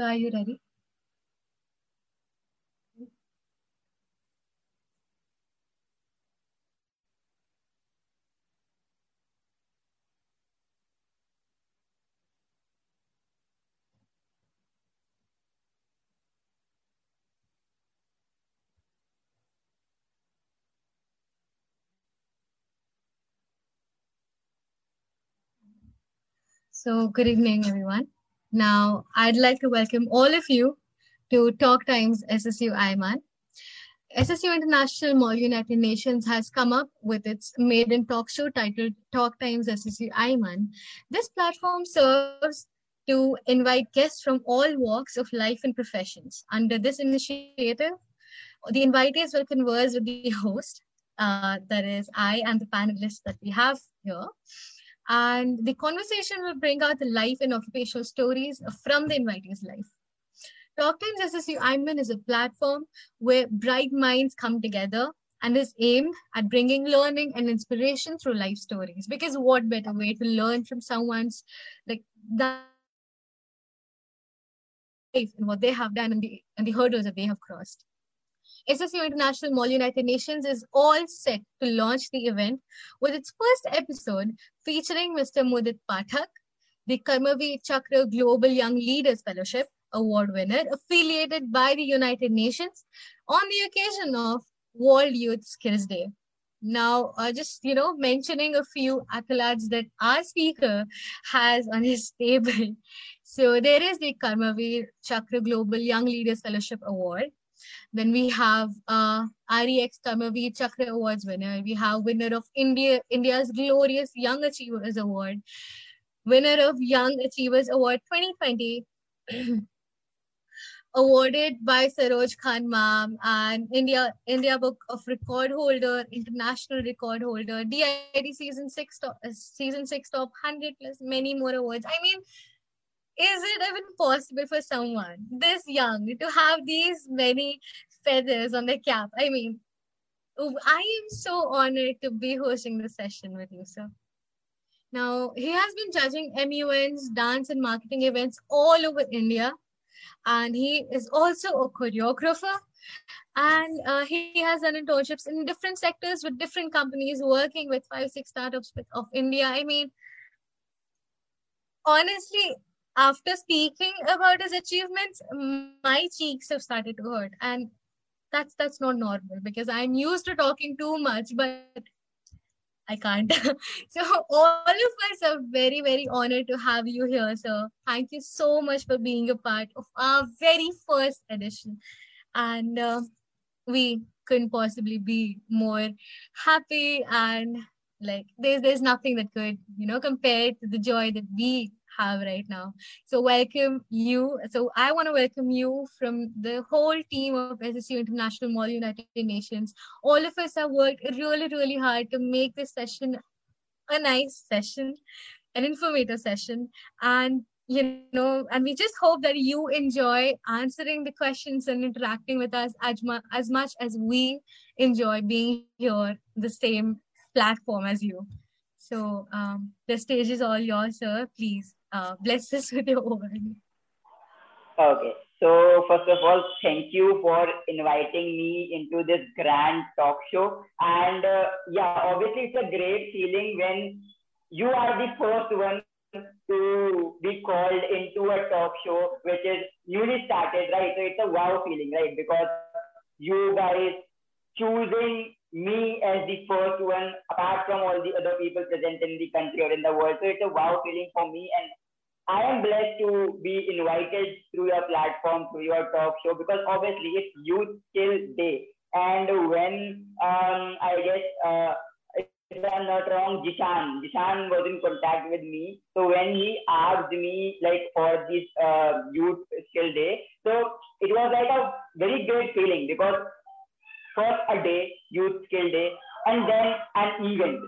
So are you ready? So, good evening, everyone. Now, I'd like to welcome all of you to Talk Times SSU IMUN. SSU International Model United Nations has come up with its maiden talk show titled Talk Times SSU IMUN. This platform serves to invite guests from all walks of life and professions. Under this initiative, the invitees will converse with the host, uh, that is, I and the panelists that we have here and the conversation will bring out the life and occupational stories from the invitee's life. Talk Times SSU IMUN is a platform where bright minds come together and is aimed at bringing learning and inspiration through life stories. Because what better way to learn from someone's like that life and what they have done and the and the hurdles that they have crossed. SSU International Model United Nations is all set to launch the event with its first episode featuring Mr. Mudit Pathak, the Karmavir Chakra Global Young Leaders Fellowship Award winner, affiliated by the United Nations on the occasion of World Youth Skills Day. Now, uh, just you know, mentioning a few accolades that our speaker has on his table. So there is the Karmavir Chakra Global Young Leaders Fellowship Award. Then we have uh, REX Karmavir Chakra Awards winner. We have winner of India India's Glorious Young Achievers Award, winner of Young Achievers Award 2020. awarded by Saroj Khan Ma'am and India India Book of Record Holder, International Record Holder, DID Season Six top, uh, Season Six Top Hundred plus many more awards. I mean, is it even possible for someone this young to have these many feathers on the cap? I mean, I am so honored to be hosting the session with you, sir. Now, he has been judging MUN's dance and marketing events all over India, and he is also a choreographer. And uh, he has done internships in different sectors with different companies, working with five, six startups of India. I mean, honestly, after speaking about his achievements, my cheeks have started to hurt. And that's that's not normal because I'm used to talking too much, but I can't. so all of us are very, very honored to have you here, sir. Thank you so much for being a part of our very first edition. And uh, we couldn't possibly be more happy and like there's there's nothing that could, you know, compare to the joy that we have right now. So welcome you. So I want to welcome you from the whole team of SSU International Model United Nations. All of us have worked really, really hard to make this session a nice session, an informative session. And you know, and we just hope that you enjoy answering the questions and interacting with us as, mu- as much as we enjoy being here, the same platform as you. So um, the stage is all yours, sir. Please uh, bless us with your word. Okay. So first of all, thank you for inviting me into this grand talk show. And uh, yeah, obviously it's a great feeling when you are the first one to be called into a talk show which is newly started, right? So it's a wow feeling, right? Because you guys choosing me as the first one, apart from all the other people present in the country or in the world. So it's a wow feeling for me, and I am blessed to be invited through your platform, through your talk show, because obviously it's Youth Skill Day. And when um, I guess, uh, if I'm not wrong, Jishan, Jishan was in contact with me. So when he asked me like for this uh, Youth Skill Day, so it was like a very great feeling because first a day, Youth Skill Day, and then an event.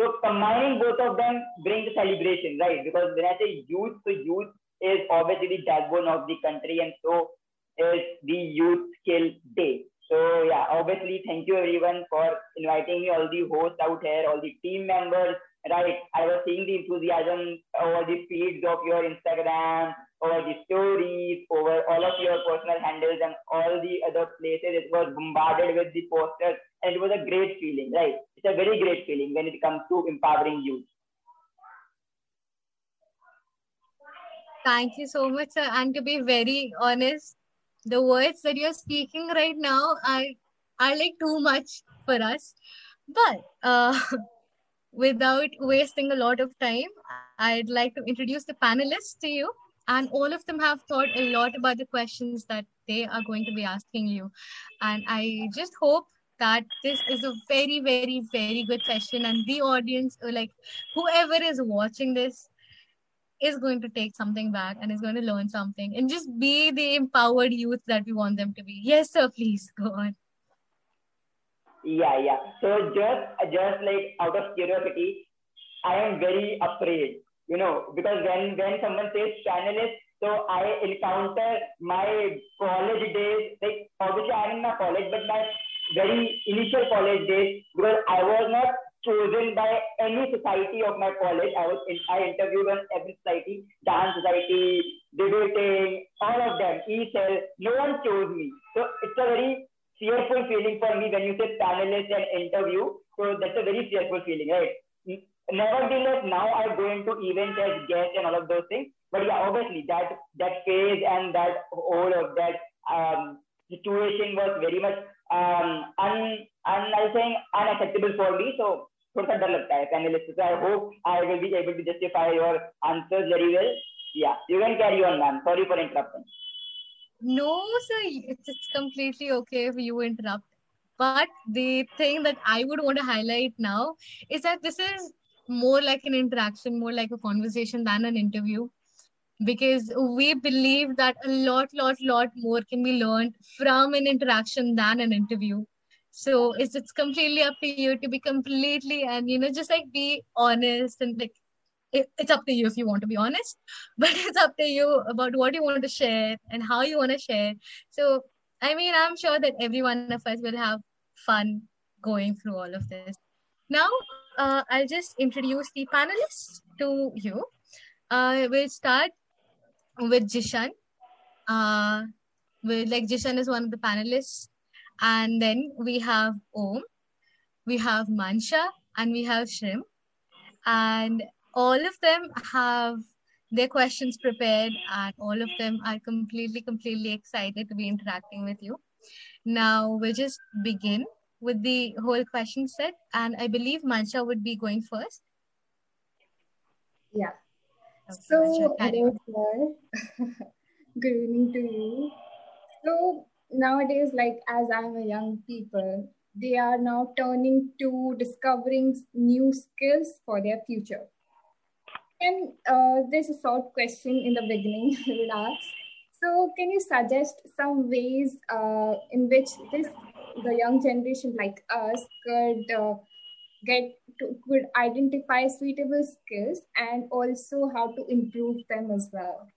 So combining both of them brings celebration, right? Because when I say youth, so youth is obviously the backbone of the country, and so is the Youth Skill Day. So yeah, obviously, thank you everyone for inviting me, all the hosts out here, all the team members, right? I was seeing the enthusiasm over the feeds of your Instagram, over the stories, over all of your personal handles and all the other places. It was bombarded with the posters and it was a great feeling, right? It's a very great feeling when it comes to empowering youth. Thank you so much, sir. And to be very honest, the words that you're speaking right now are, are like too much for us. But uh, without wasting a lot of time, I'd like to introduce the panelists to you. And all of them have thought a lot about the questions that they are going to be asking you. And I just hope that this is a very, very, very good session. And the audience, uh, like whoever is watching this, is going to take something back and is going to learn something and just be the empowered youth that we want them to be. Yes, sir, please go on. Yeah, yeah. So just just like out of curiosity, I am very afraid, you know, because when when someone says panelist, so I encounter my college days, like obviously I'm in my college, but my very initial college days, because I was not chosen by any society of my college. I was in, I interviewed on every society, dance society, debating, all of them, ESL. No one chose me. So it's a very fearful feeling for me when you say panelist and interview. So that's a very fearful feeling, right? Nevertheless, now I go into events as guest and all of those things. But yeah, obviously that that phase and that whole of that um, situation was very much um, un, un, I think unacceptable for me. So थोड़ा सा डर लगता है panelist I hope I will be able to justify your answers very well या you can carry on ma'am sorry for interruption No, sir, it's, it's completely okay if you interrupt. But the thing that I would want to highlight now is that this is more like an interaction, more like a conversation than an interview. Because we believe that a lot, lot, lot more can be learned from an interaction than an interview. So it's it's completely up to you to be completely and you know just like be honest and like it, it's up to you if you want to be honest but it's up to you about what you want to share and how you want to share. So i mean i'm sure that every one of us will have fun going through all of this. Now uh, i'll just introduce the panelists to you uh, we'll start with jishan uh, with, like jishan is one of the panelists and then we have Om, we have Mansha, and we have Shrim. And all of them have their questions prepared, and all of them are completely, completely excited to be interacting with you. Now we'll just begin with the whole question set, and I believe Mansha would be going first. Yeah. Okay, so, hello, Good evening to you. So, nowadays, like as I'm a young people, they are now turning to discovering new skills for their future. And uh, there's a short question in the beginning I would ask. So, can you suggest some ways uh, in which this the young generation like us could uh, get to could identify suitable skills and also how to improve them as well?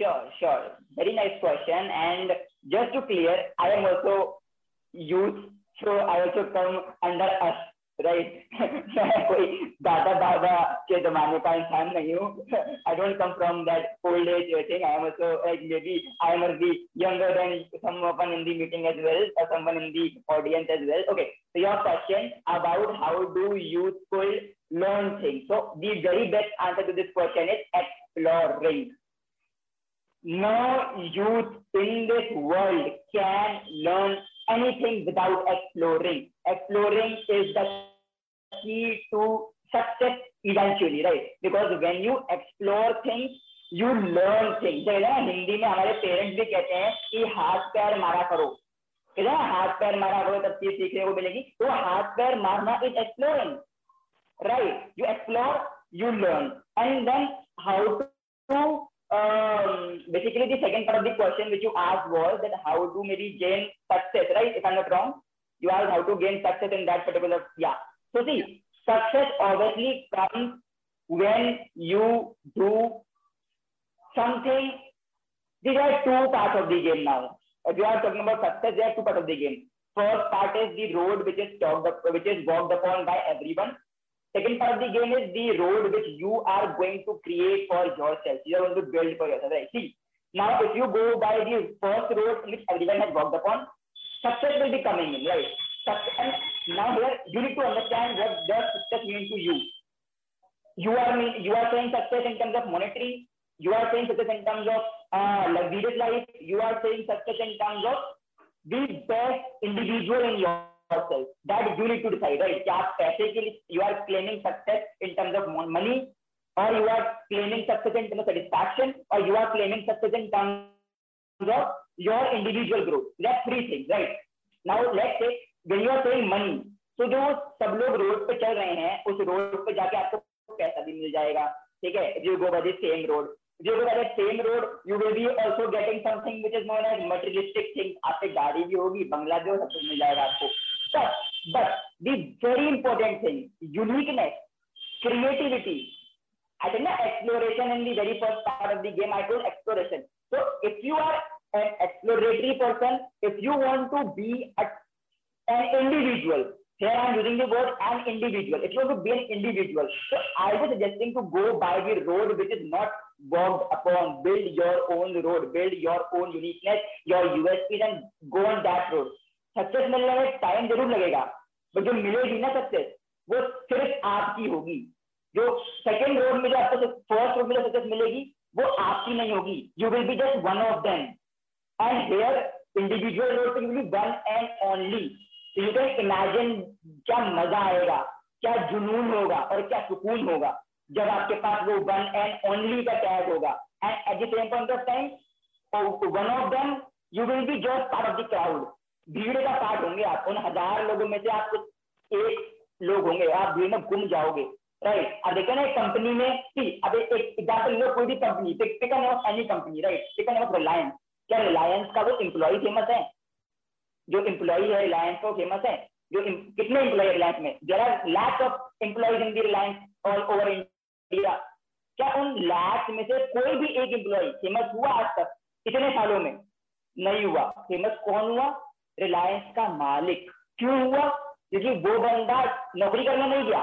Sure, sure. Very nice question. And just to clear, I am also youth, so I also come under us, right? मैं कोई दादा दादा के जमाने का इंसान नहीं हूँ. I don't come from that old age thing. I am also like maybe I must be younger than someone in the meeting as well, or someone in the audience as well. Okay. So your question about how do youth could learn things. So the very best answer to this question is exploring no youth in this world can learn anything without exploring. Exploring is the key to success eventually, right? Because when you explore things, you learn things. जैसे ना हिंदी में हमारे parents भी कहते हैं कि हाथ पैर मारा करो कहते हैं हाथ पैर मारा करो तब चीज सीखने को मिलेगी तो हाथ पैर मारना is exploring right you explore you learn and then how to um, basically the second part of the question which you asked was that how to maybe gain success, right? If I'm not wrong, you asked how to gain success in that particular, yeah. So see, success obviously comes when you do something. These are two parts of the game now. If you are talking about success, there are two parts of the game. First part is the road which is talked up, which is walked upon by everyone. Second part of the game is the road which you are going to create for yourself. You are going to build for yourself. Right? See, now if you go by the first road which everyone has walked upon, success will be coming in, right? And now here you need to understand what does success mean to you. You are you are saying success in terms of monetary. You are saying success in terms of uh, luxurious life. You are saying success in terms of the best individual in yourself. That you need to decide, right? क्या आप पैसे के लिए you are claiming success in terms of money, or you are claiming success in terms of satisfaction, or you are claiming success in terms of your individual growth. That's three things, right? Now let's say गरीबा सही money तो जो सब लोग road पे चल रहे हैं, उस रोड पे जाके आपको पैसा भी मिल जाएगा, ठीक है? जो गो बाय सेम रोड जो go by same road you will be also getting something which is known as materialistic thing आपके गाड़ी भी होगी, बंगला भी हो, सब कुछ मिल जाएगा आपको। But but the very important thing uniqueness creativity I think ना exploration in the very first part of the game I told exploration so if you are an exploratory person if you want to be a an individual here I am using the word an individual. If you want to be an individual, so I was suggesting to go by the road which is not walked upon. Build your own road, build your own uniqueness, your USPs and go on that road. Success मिलने में time जरूर लगेगा but जो मिलेगी ना success वो सिर्फ आपकी होगी जो सेकेंड रोड में जो आपको फर्स्ट रोड में जो सक्सेस मिलेगी वो आपकी नहीं होगी you will be just one of them and hair individual road पे you will B one and only तो यू कैन इमेजिन क्या मज़ा आएगा, क्या जुनून होगा और क्या सुकून होगा जब आपके पास वो वन एंड ओनली का टैग होगा। And at the same point of time one of them you will be just part of the crowd भीड़ का पार्ट होंगे आप। उन हज़ार लोगों में से आप कुछ एक लोग होंगे। आप भीड़ में गुम जाओगे। राइट अब देखो ना, एक कंपनी में अब एक एग्ज़ाम्पल लो, कोई भी company any company right of Reliance क्या रिलायंस का वो एम्प्लॉय फ़ेमस है? जो एम्प्लॉय है रिलायंस को फ़ेमस है। जो कितने एम्प्लॉय रिलायंस में? There are lakhs of employees in the Reliance all over India क्या उन लैक्स में से कोई भी एक एम्प्लॉय फ़ेमस हुआ आज तक? इतने सालों में। नहीं हुआ। फ़ेमस कौन हुआ? रिलायंस का मालिक। क्यों हुआ? क्योंकि वो बंदा नौकरी करने नहीं गया।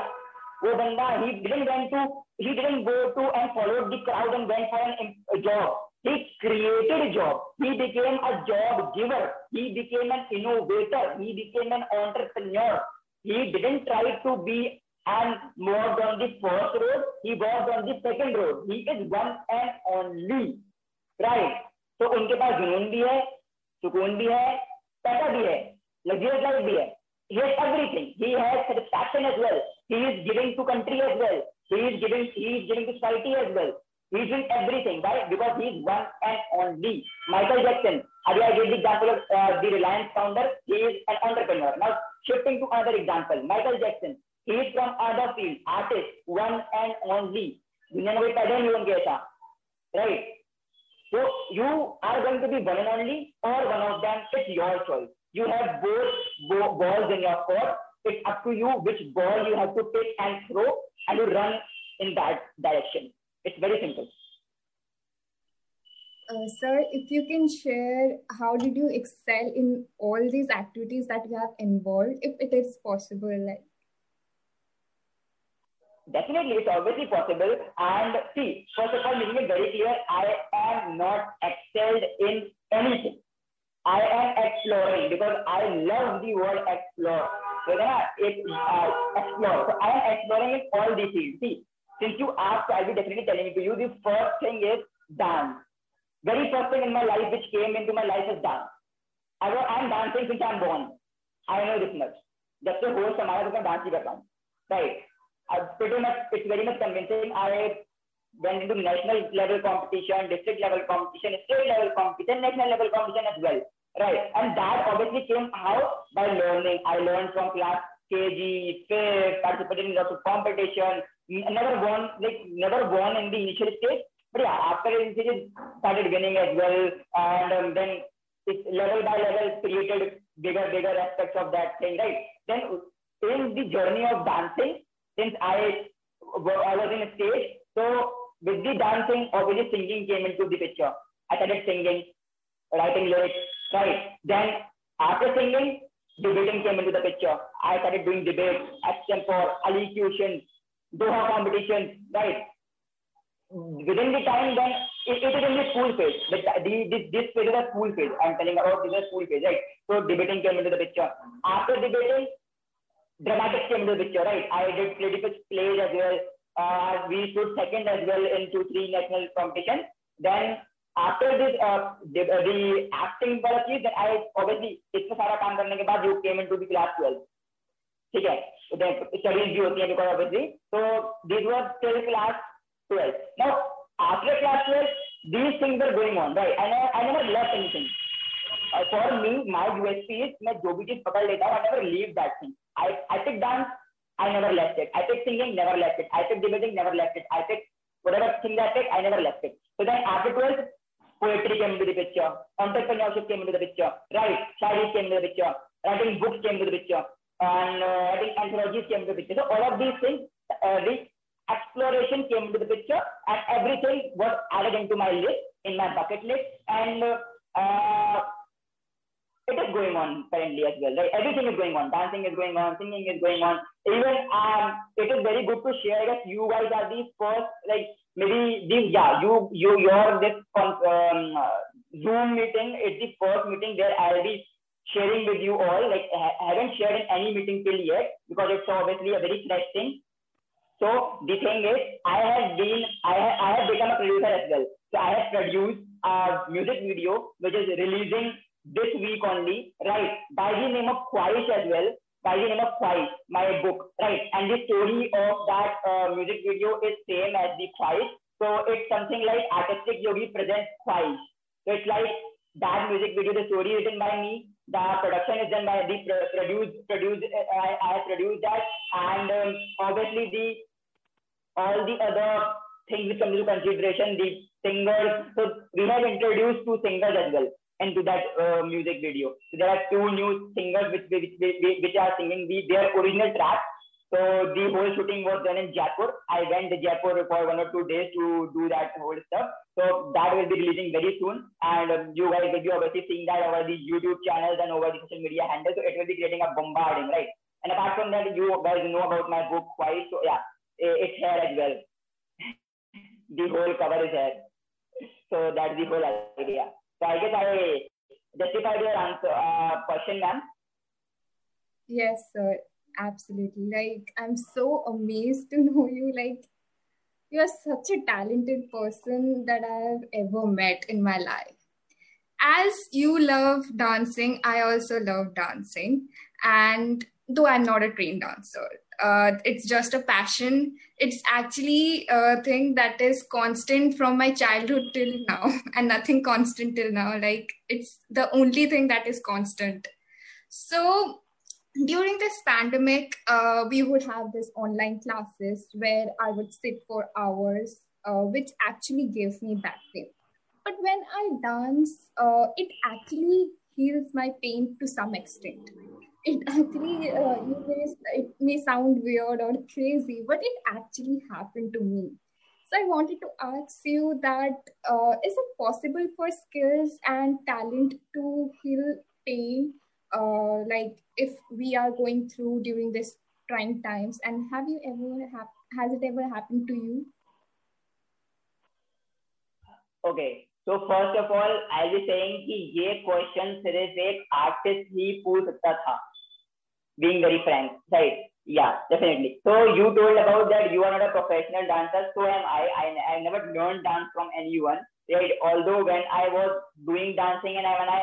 वो बंदा ही didn't went to he didn't go to and follow the crowd and went for an job He created a job. He became a job giver. He became an innovator. He became an entrepreneur. He didn't try to be and worked on the first road. He worked on the second road. He is one and only. Right? तो उनके पास जुनून भी है सुकून भी है पैसा भी है लग्जरियस लाइफ भी है he has everything he has satisfaction as well he is giving to country as well he is giving he is giving to society as well He's doing everything. Why? Because he's one and only. Michael Jackson. Earlier I gave the example of uh, the Reliance founder. He is an entrepreneur. Now shifting to another example. Michael Jackson. He is from other field. Artist. One and only. दुनिया में कोई पैदा नहीं होंगे ऐसा right so you are going to be one and only or one of them it's your choice you have both balls in your court it's up to you which ball you have to pick and throw and you run in that direction it's very simple. Uh, sir, if you can share how did you excel in all these activities that you have involved, if it is possible, like Definitely, it's obviously possible. And see, first of all, making it very clear, I am not excelled in anything. I am exploring because I love the word explore. So, it, uh, explore. So I am exploring in all these fields. See, since you asked, I'll be definitely telling it to you. The first thing is dance. Very first thing in my life which came into my life is dance. I was, I'm dancing since I'm born. I know this much. जब से होश हमारा तो मैं dance ही करता हूँ right pretty much it's very much convincing I went into national level competition district level competition state level competition national level competition as well right and that obviously came out by learning I learned from class KG, fifth, participated in lots of competition, never won, like never won in the initial stage. But yeah, after it started winning as well, and um, then it level by level created bigger, bigger aspects of that thing, right? Then in the journey of dancing, since I I was in a stage, so with the dancing, obviously singing came into the picture. I started singing, writing lyrics, right? Then after singing, debating came into the picture. I started doing debates, extempore, elocution, Doha competitions, right? Within the time, then it, it is in the school phase. The, the, this, this phase is a school phase. I'm telling about this is a school phase, right? So debating came into the picture. After debating, dramatics came into the picture, right? I did political plays as well. Uh, we stood second as well in two, three national competitions. Then after this uh, the, uh, the acting वाला चीज that I obviously इसमें सारा काम करने के बाद you came into the class 12 ठीक है? उधर स्टडीज़ भी होती है बिकॉज़ ऑफ़ दी तो this was till class twelve now after class twelve these things are going on right I I never love anything for me my USP is मैं जो भी चीज़ पकड़ लेता हूँ I never leave that thing I I take dance I never left it I take singing never left it I take debating never left it I take whatever thing I take, I never left it. So then after 12, poetry came into the picture, entrepreneurship came into the picture, right, studies came into the picture, writing books came. And uh, writing anthologies came into the picture. So all of these things, uh, the exploration came into the picture, and everything was added into my list, in my bucket list, and uh, it is going on currently as well. Right? Everything is going on. Dancing is going on. Singing is going on. Even um, it is very good to share that you guys are the first like maybe this yeah you you your this um, zoom meeting is the first meeting where i'll be sharing with you all like I haven't shared in any meeting till yet because it's obviously a very fresh thing so the thing is i have been i have, I have become a producer as well so i have produced a music video which is releasing this week only right by the name of Khwaish as well by the name of Khwaish, my book, right? And the story of that uh, music video is same as the Khwaish. So it's something like Artistic Yogi presents Khwaish. So it's like that music video, the story written by me, the production is done by the produce, produce, uh, I, I produced that, and um, obviously the all the other things which come into consideration, the singers. So we have introduced two singers as well into that uh, music video. So there are two new singers which which, which, which are singing the, their original track. So the whole shooting was done in Jaipur. I went to Jaipur for one or two days to do that whole stuff. So that will be releasing very soon, and um, you guys will be obviously seeing that over the YouTube channels and over the social media handles. So it will be creating a bombarding, right? And apart from that, you guys know about my book Khwaish. So yeah, it's here as well. the whole cover is here. So that's the whole idea. So I guess I justified your answer, uh, question, ma'am. Yes, sir. Absolutely. Like, I'm so amazed to know you. Like, you're such a talented person that I've ever met in my life. As you love dancing, I also love dancing. And though I'm not a trained dancer, uh, it's just a passion it's actually a thing that is constant from my childhood till now and nothing constant till now like it's the only thing that is constant so during this pandemic uh, we would have this online classes where i would sit for hours uh, which actually gives me back pain. But when i dance uh, it actually heals my pain to some extent. It actually uh, may, it may sound weird or crazy but it actually happened to me. So i wanted to ask you that uh, is it possible for skills and talent to heal pain uh, like if we are going through during this trying times and have you ever have has it ever happened to you okay तो first of all I be saying कि ये question सिर्फ एक artist ही पूछ सकता था being very frank, right? Yeah, definitely. So you told about that you are not a professional dancer, so am I. I, I never learned dance from anyone, right? Although when I was doing dancing and I, when I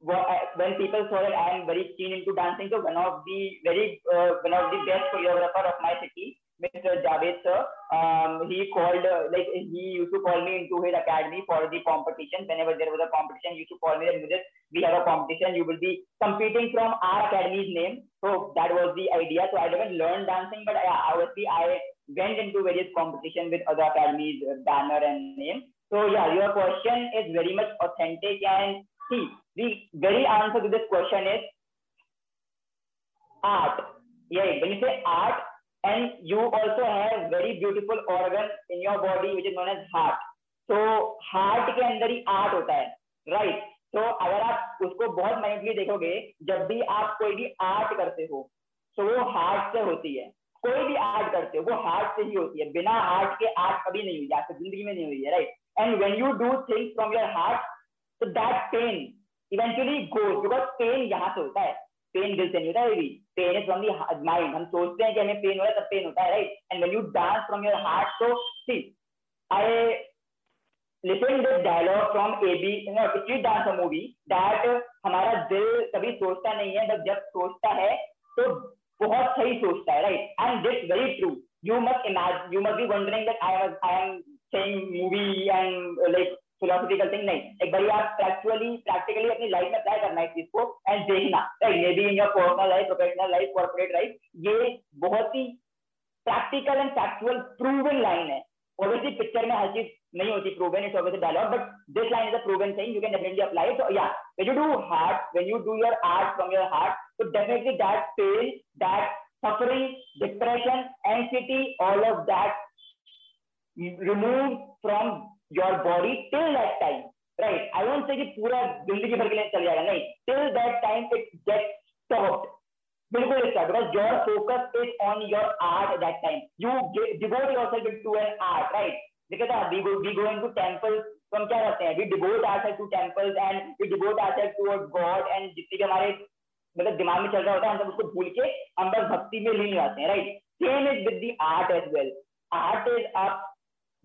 when people saw that I am very keen into dancing, so one of the very uh, one of the best choreographer of my city, Mr. Javed sir, um, he called, uh, like, he used to call me into his academy for the competition. Whenever there was a competition, he used to call me that, we have a competition, you will be competing from our academy's name. So that was the idea. So I didn't learn dancing, but I, obviously I went into various competition with other academies, uh, banner and name. So yeah, your question is very much authentic and see, the very answer to this question is art. Yeah, when you say art, and you also have very beautiful organ in your body which is known as heart so heart के अंदर ही art होता है right तो अगर आप उसको बहुत माइंडली देखोगे जब भी आप कोई भी आर्ट करते हो तो वो हार्ट से होती है कोई भी आर्ट करते हो वो हार्ट से ही होती है बिना आर्ट के आर्ट कभी नहीं हुई आपकी ज़िंदगी में नहीं हुई है right and when you do things from your heart तो that pain eventually goes because pain यहाँ से होता है। पेन दिल से नहीं होता है pain is from the mind हम सोचते हैं कि हमें पेन हो रहा है, तब पेन होता है right and when you dance from your heart तो see I listen this dialogue from A B street dance movie that हमारा दिल कभी सोचता नहीं है बट जब सोचता है तो बहुत सही सोचता है right and this very true you must imagine you must be wondering that I I am saying movie and like philosophical thing नहीं। एक बार आप प्रैक्चुअली प्रैक्टिकली अपनी लाइफ में अप्लाई करना है चीज़ को एंड देखना। Right maybe in your personal life professional life corporate life ये बहुत ही practical and factual proven line है। Obviously पिक्चर में हर चीज़ नहीं होती proven it's obviously dialogue but this line is a proven thing you can definitely apply it yeah when you do heart when you do your art from your heart तो definitely that pain that suffering, depression, anxiety, all of that removed from your body till that time right I won't say कि पूरा ज़िंदगी भर के लिए चल जाएगा, नहीं। Till that time it get stop बिल्कुल इसका because your focus is on your art that time you devote your self to an art right देखा था we go we going to temple तो हम क्या करते हैं? We devote our self to temples and we devote our self to god and जितने भी हमारे मतलब दिमाग में चल रहा होता है, हम सब उसको भूल के हम बस भक्ति में लीन जाते हैं right same is with the art as well art is आप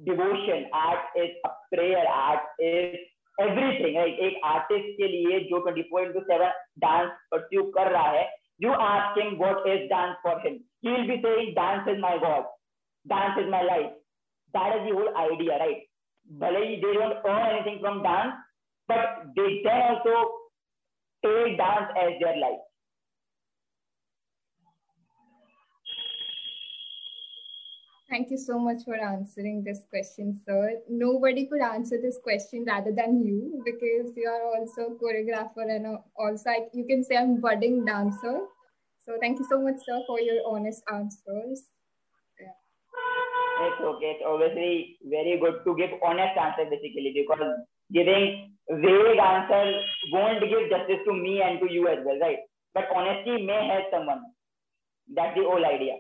devotion art is prayer art is everything एक आर्टिस्ट के लिए जो twenty four into seven dance pursue कर रहा है you asking what is dance for him he will be saying dance is my god dance is my life that is the whole idea right भले ही they don't earn anything from dance but they can also take dance as their life Thank you so much for answering this question, sir. Nobody could answer this question rather than you because you are also a choreographer and also like, you can say I'm budding dancer. So thank you so much, sir, for your honest answers. Yeah. It's okay. It's obviously very good to give honest answer basically because giving vague answer won't give justice to me and to you as well, right? But honesty may help someone. That's the whole idea.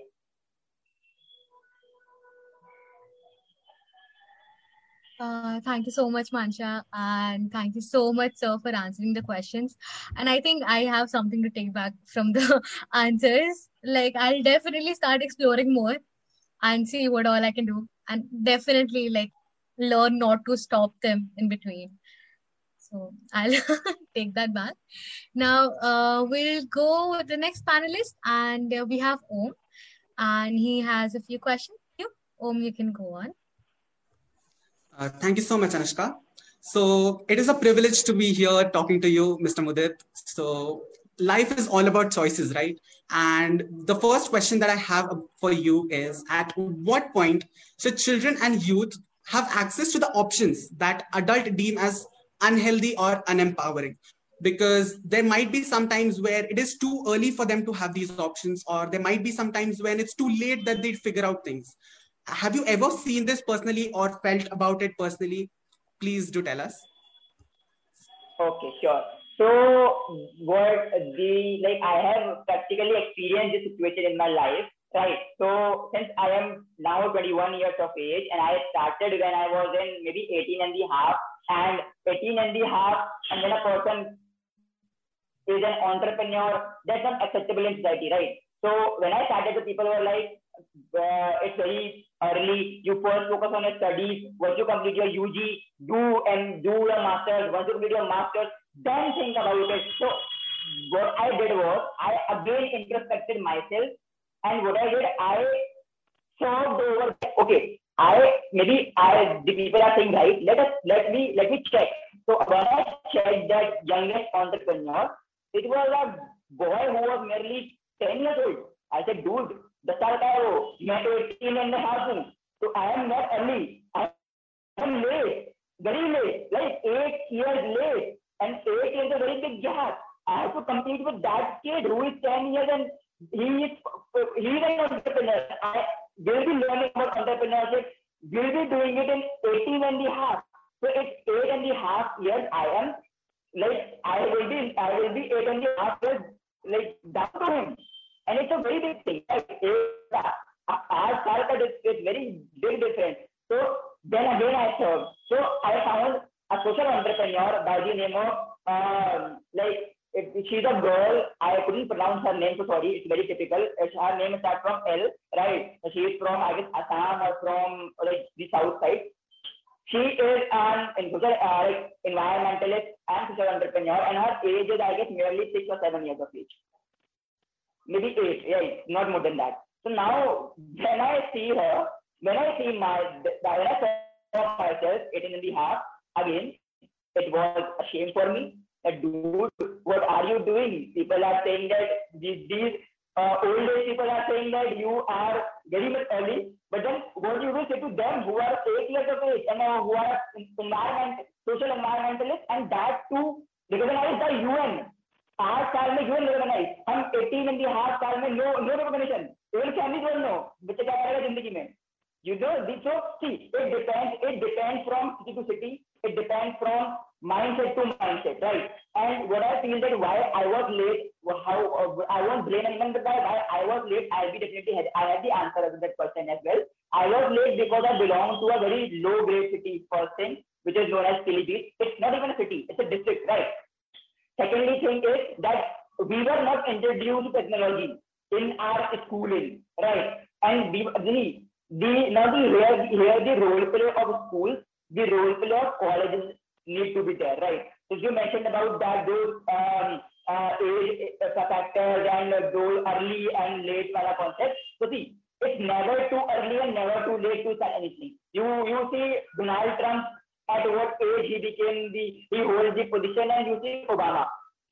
Uh, thank you so much, Mansha. And thank you so much, sir, for answering the questions. And I think I have something to take back from the answers. Like, I'll definitely start exploring more and see what all I can do. And definitely, like, learn not to stop them in between. So I'll take that back. Now, uh, we'll go with the next panelist, and uh, we have Om. And he has a few questions. You, Om, you can go on. Uh, thank you so much, Anushka. So it is a privilege to be here talking to you, Mr. Mudit. So life is all about choices, right? And the first question that I have for you is at what point should children and youth have access to the options that adult deem as unhealthy or unempowering? Because there might be some times where it is too early for them to have these options, or there might be some times when it's too late that they figure out things have you ever seen this personally or felt about it personally? Please do tell us. Okay sure. So what the like i have practically experienced this situation in my life right? So since i am now 21 years of age and i started when i was in maybe 18 and a half and 18 and a half and when a person is an entrepreneur that's not acceptable in society right? So when i started the people were like it's very early. You first focus on your studies. Once you complete your UG, do and do your masters. Once you complete your masters, then think about it. So what I did was I again introspected myself, and what I did, I solved over. Okay, I maybe I the people are saying right. Let us let me let me check. So when I checked that youngest entrepreneur, it was a boy who was merely 10 years old. I said, dude, the Tartaro, net 18 and a half. So I am not early. I am late, very late, like eight years late. And eight years is a very big gap. I have to compete with that kid who is 10 years and he is, he is an entrepreneur. I will be learning about entrepreneurship, will be doing it in 18 and a half. So it's eight and a half years I am, like I will be, I will be eight and a half years like down to him. And it's a very big thing. Like our साल it's very big difference. So then again I thought. So I found a social entrepreneur by the name of um, like it, she's a girl. I couldn't pronounce her name, so sorry. It's very typical. Her name starts from L, right? She is from I guess Assam or from like the south side. She is an uh, environmentalist and social entrepreneur, and her age is I guess nearly six or seven years of age, maybe eight. Yeah, not more than that. So now when I see her, when I see my when I saw myself eighteen and a half again, it was a shame for me that dude, what are you doing? People are saying that these, these uh, old age people are saying that you are very much early, but then what you will say to them who are eight years of age and uh, who are environment, social environmentalists, and that too because recognized by UN. Hard साल में you recognise हम eighteen in the half साल में no no recognition every family don't know, बच्चे क्या करेगा ज़िंदगी में? यू जो the so see it depend it depend from city to city it depend from mind set to mind set right and what I feel that why I was late how I want blame an man die I was late I be definitely I have the answer of that person as well I was late because I belong to a very low grade city person which is known as सिलीबीट it's not even a city it's a district right Secondly thing is that we were not introduced technology in our schooling, right? And we, the, the now the here, here the role play of schools the role play of colleges need to be there, right? So you mentioned about that those um, uh, age uh, factors and those early and late kind of concepts. So see, it's never too early and never too late to start anything. You you see Donald Trump at what age he became the he holds the position, and you see Obama.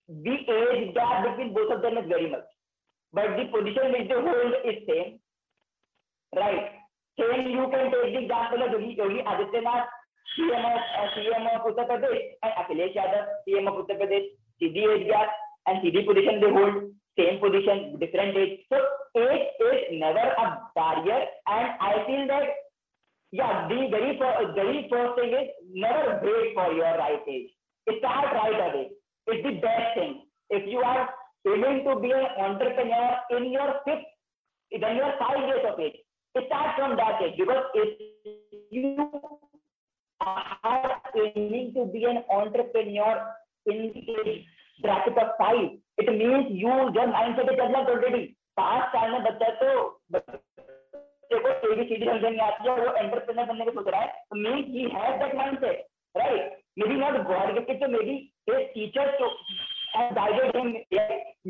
The age gap between both of them is very much, but the position which they hold is same, right? Same. You can take the example of Yogi, Yogi Adityanath CM of uh, CM of Uttar Pradesh and Akhilesh Yadav, CM of Uttar Pradesh, CD age gap and CD position they hold, same position, different age. So age is never a barrier, and I feel that yeah, the very very first thing is never wait for your right age. Start right away. It's the best thing. If you are aiming to be an entrepreneur in your fifth, then you are five years of age. Start from that age because if you are aiming to be an entrepreneur in the bracket of five, it means you your mindset is developed already. पाँच साल में बच्चा तो देखो ABCD समझ नहीं आती है वो एंटरप्रेनर बनने को सोच रहा है। तो men he has that mindset right maybe not god gifted तो मेबी हिज टीचर तो have guided him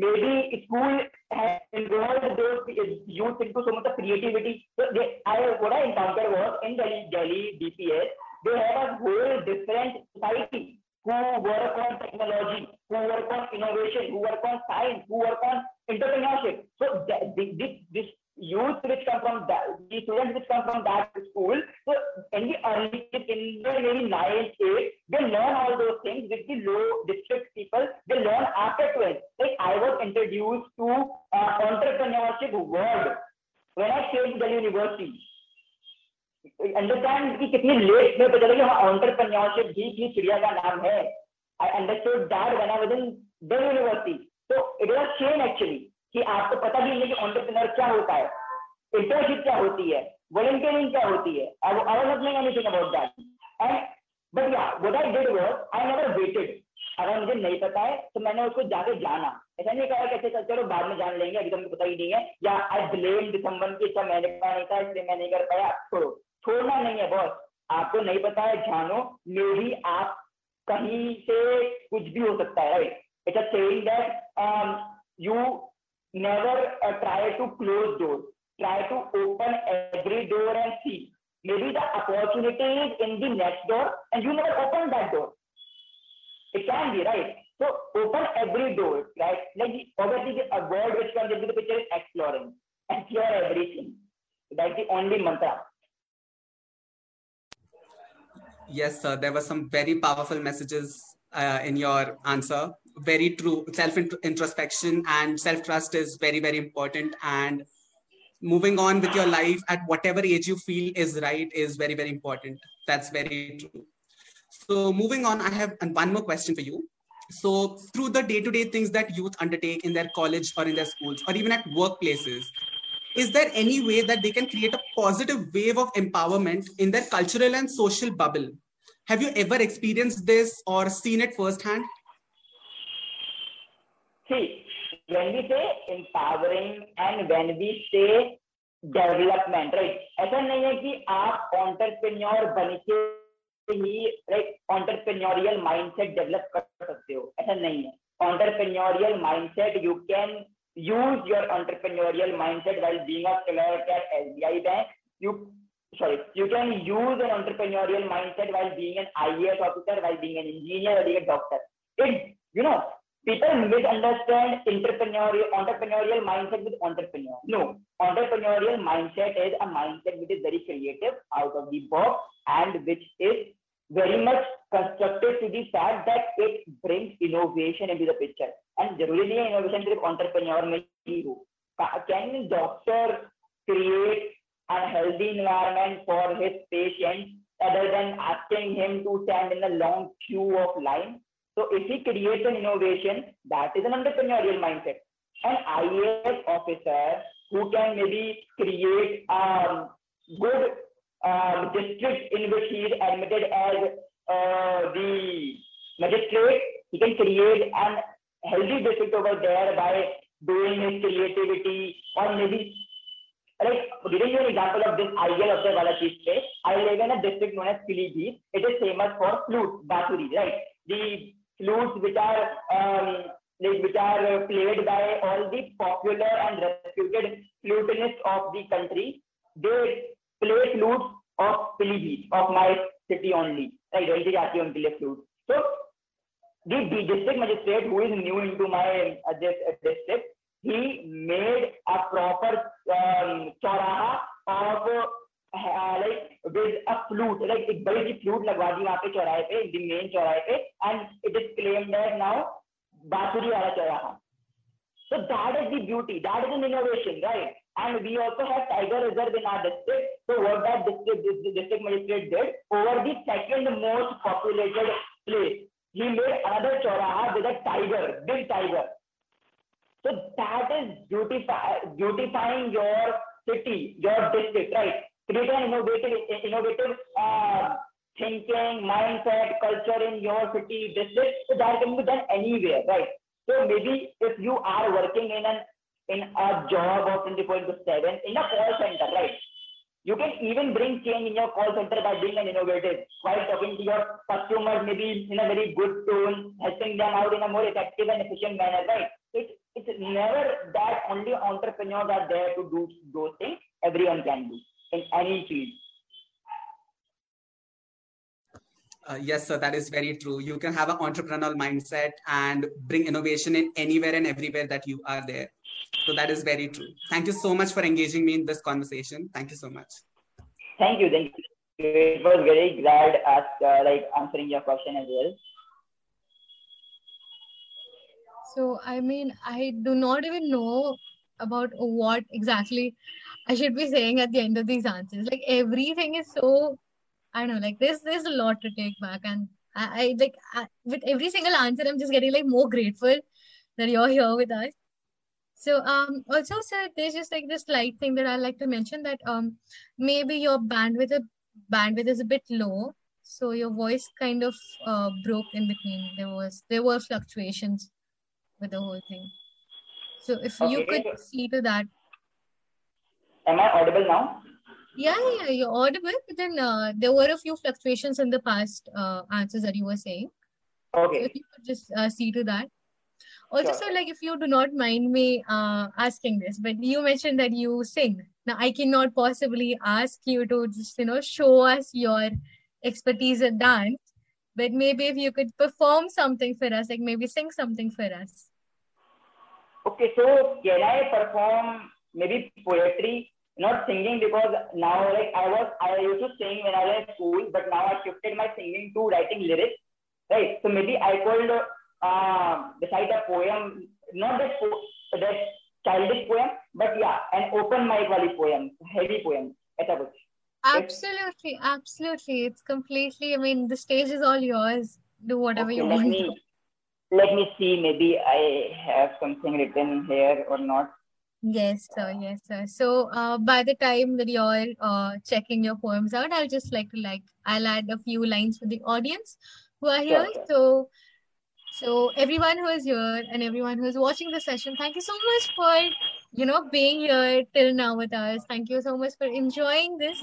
maybe school has enrolled those youth into so much creativity so they I what I encounter was in Delhi Delhi DPS they have a whole different society. Who work on technology, who work on innovation, who work on science, who work on entrepreneurship. So this this, this youth which come from that, the students which come from that school, so in the early, in the maybe nine, eight, they learn all those things with the low district people. They learn after 12. Like I was introduced to uh, entrepreneurship world when I came to the university. Understand कि कितनी late में पता चला कि हाँ entrepreneurship भी की चिड़िया का नाम है I understood that when I was in the university तो इट वाज चेन एक्चुअली कि आपको पता भी नहीं कि एंटरप्रेन्योर क्या होता है इंटर्नशिप क्या होती है वॉलंटियरिंग क्या होती है I anything about that and but या what I did was I never waited अगर मुझे नहीं पता है तो मैंने उसको जाके जाना। ऐसा नहीं कहा कैसे चलो बाद में जान लेंगे, अभी तो पता ही नहीं है। या आई ब्लेम दिसंबर की अच्छा मैंने पता नहीं था, इसलिए मैं नहीं कर पाया। छोड़ो, छोड़ना नहीं है बॉस। आपको नहीं पता है, जानो, मे भी आप कहीं से कुछ भी हो सकता है right it's a saying that you never uh, try to close doors. Try to open every door and see. Maybe the opportunity is in the next door and you never open that door. It can be, right? So open every door, right? Like obviously a uh, word which comes into the picture is exploring. Explore everything. That's the only mantra. Yes, sir. There were some very powerful messages uh, in your answer. Very true. Self introspection and self trust is very, very important. And moving on with your life at whatever age you feel is right is very, very important. That's very true. So, moving on, I have one more question for you. So through the day-to-day things that youth undertake in their college or in their schools or even at workplaces, is there any way that they can create a positive wave of empowerment in their cultural and social bubble? Have you ever experienced this or seen it firsthand? See, when we say empowering and when we say development, right? ऐसा नहीं है कि आप entrepreneur बन के ही like entrepreneurial mindset develop कर सकते हो ऐसा नहीं है entrepreneurial mindset you can use your entrepreneurial mindset while being a clerk at SBI Bank. You sorry, you can use an entrepreneurial mindset while being an IAS officer, while being an engineer or being a doctor. It you know people misunderstand entrepreneurial entrepreneurial mindset with entrepreneur. No, entrepreneurial mindset is a mindset which is very creative, out of the box, and which is very much constructed to the fact that it brings innovation into the picture. And जरूरी नहीं है innovation सिर्फ entrepreneur में ही हो. Can doctor create a healthy environment for his patient rather than asking him to stand in a long queue of line? So if he creates an innovation, that is an entrepreneurial mindset. An IAS officer who can maybe create a good uh, district in which he is admitted as uh, the magistrate, he can create an healthy district over there by doing his creativity or maybe Right? Giving you an example of this ideal of the Valachi state, I live in a district known as Pilibhit. It is famous for flutes, basuri, right? The flutes which are um, which are played by all the popular and reputed flutinists of the country. They play flutes of Pilibhit, of my city only. Right? Railway Jati only play flute. So the district magistrate who is new into my uh, this, uh, district he made a proper um, choraha of uh, like with a flute, like एक बड़ी सी flute लगवा दी वहाँ पे चौराहे पे, the main चौराहे पे, and it is claimed that now बांसुरी वाला चौराहा. So that is the beauty, that is an innovation, right? And we also have tiger reserve in our district. So what that district, the district magistrate did over the second most populated place, he made another choraha with a tiger, big tiger. So that is beautify, beautifying your city, your district, right? Create an innovative, innovative uh, thinking, mindset, culture in your city, district. So that can be done anywhere, right? So maybe if you are working in an in a job of 24 into 7 in a call center, right? You can even bring change in your call center by being an innovative, while talking to your customers maybe in a very good tone, helping them out in a more effective and efficient manner, right? It, it's never that only entrepreneurs are there to do those things. Everyone can do in any field. Uh, yes, sir, that is very true. You can have an entrepreneurial mindset and bring innovation in anywhere and everywhere that you are there. So that is very true. Thank you so much for engaging me in this conversation. Thank you so much. Thank you. Thank you. It was very glad as uh, like answering your question as well. So I mean, I do not even know about what exactly I should be saying at the end of these answers. Like everything is so, I don't know, like there's there's a lot to take back, and I, I like I, with every single answer, I'm just getting like more grateful that you're here with us. So um also sir, there's just like this slight thing that I like to mention that um maybe your bandwidth bandwidth is a bit low, so your voice kind of uh, broke in between. There was there were fluctuations with the whole thing. So if okay. you could see to that. Am I audible now? Yeah, yeah, you're audible. But then uh, there were a few fluctuations in the past uh, answers that you were saying. Okay. So if you could just uh, see to that also sure. so like if you do not mind me uh, asking this but you mentioned that you sing now i cannot possibly ask you to just you know show us your expertise in dance but maybe if you could perform something for us like maybe sing something for us okay so can i perform maybe poetry not singing because now like i was i used to sing when i was in school but now i shifted my singing to writing lyrics right so maybe i could uh, beside a poem, not that, po- that childish poem, but yeah, an open mic wali poem, heavy poem. ऐसा कुछ. Absolutely, absolutely. It's completely. I mean, the stage is all yours. Do whatever okay, you let want. Me, let me see. Maybe I have something written here or not. Yes, sir. Yes, sir. So, uh, by the time that you're uh, checking your poems out, I'll just like to like I'll add a few lines for the audience who are here. Sure. So, so everyone who is here and everyone who is watching the session, thank you so much for you know being here till now with us. Thank you so much for enjoying this.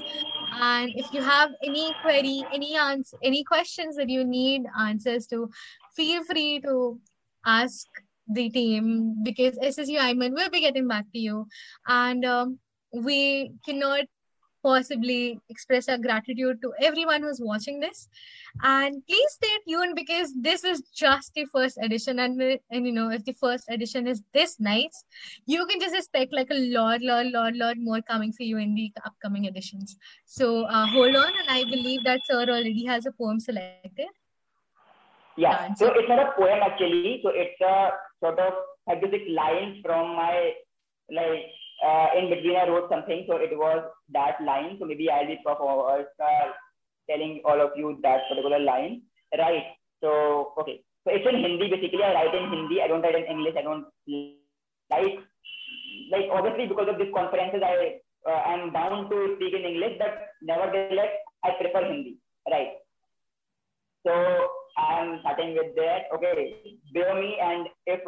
And if you have any query, any answer, any questions that you need answers to, feel free to ask the team because SSU IMUN will be getting back to you. And um, we cannot possibly express our gratitude to everyone who's watching this. And please stay tuned because this is just the first edition. And, and you know, if the first edition is this nice, you can just expect like a lot, lot, lot, lot more coming for you in the upcoming editions. So uh, hold on. And I believe that sir already has a poem selected. Yeah, so it's not a poem actually. So it's a sort of 36 lines from my, like, uh, in between I wrote something. So it was that line. So maybe I'll be uh, telling all of you that particular line. Right. So, okay. So it's in Hindi. Basically, I write in Hindi. I don't write in English. I don't like, like obviously because of these conferences, I uh, am bound to speak in English, but nevertheless, I prefer Hindi. Right. So I'm starting with that. Okay, bear me, and if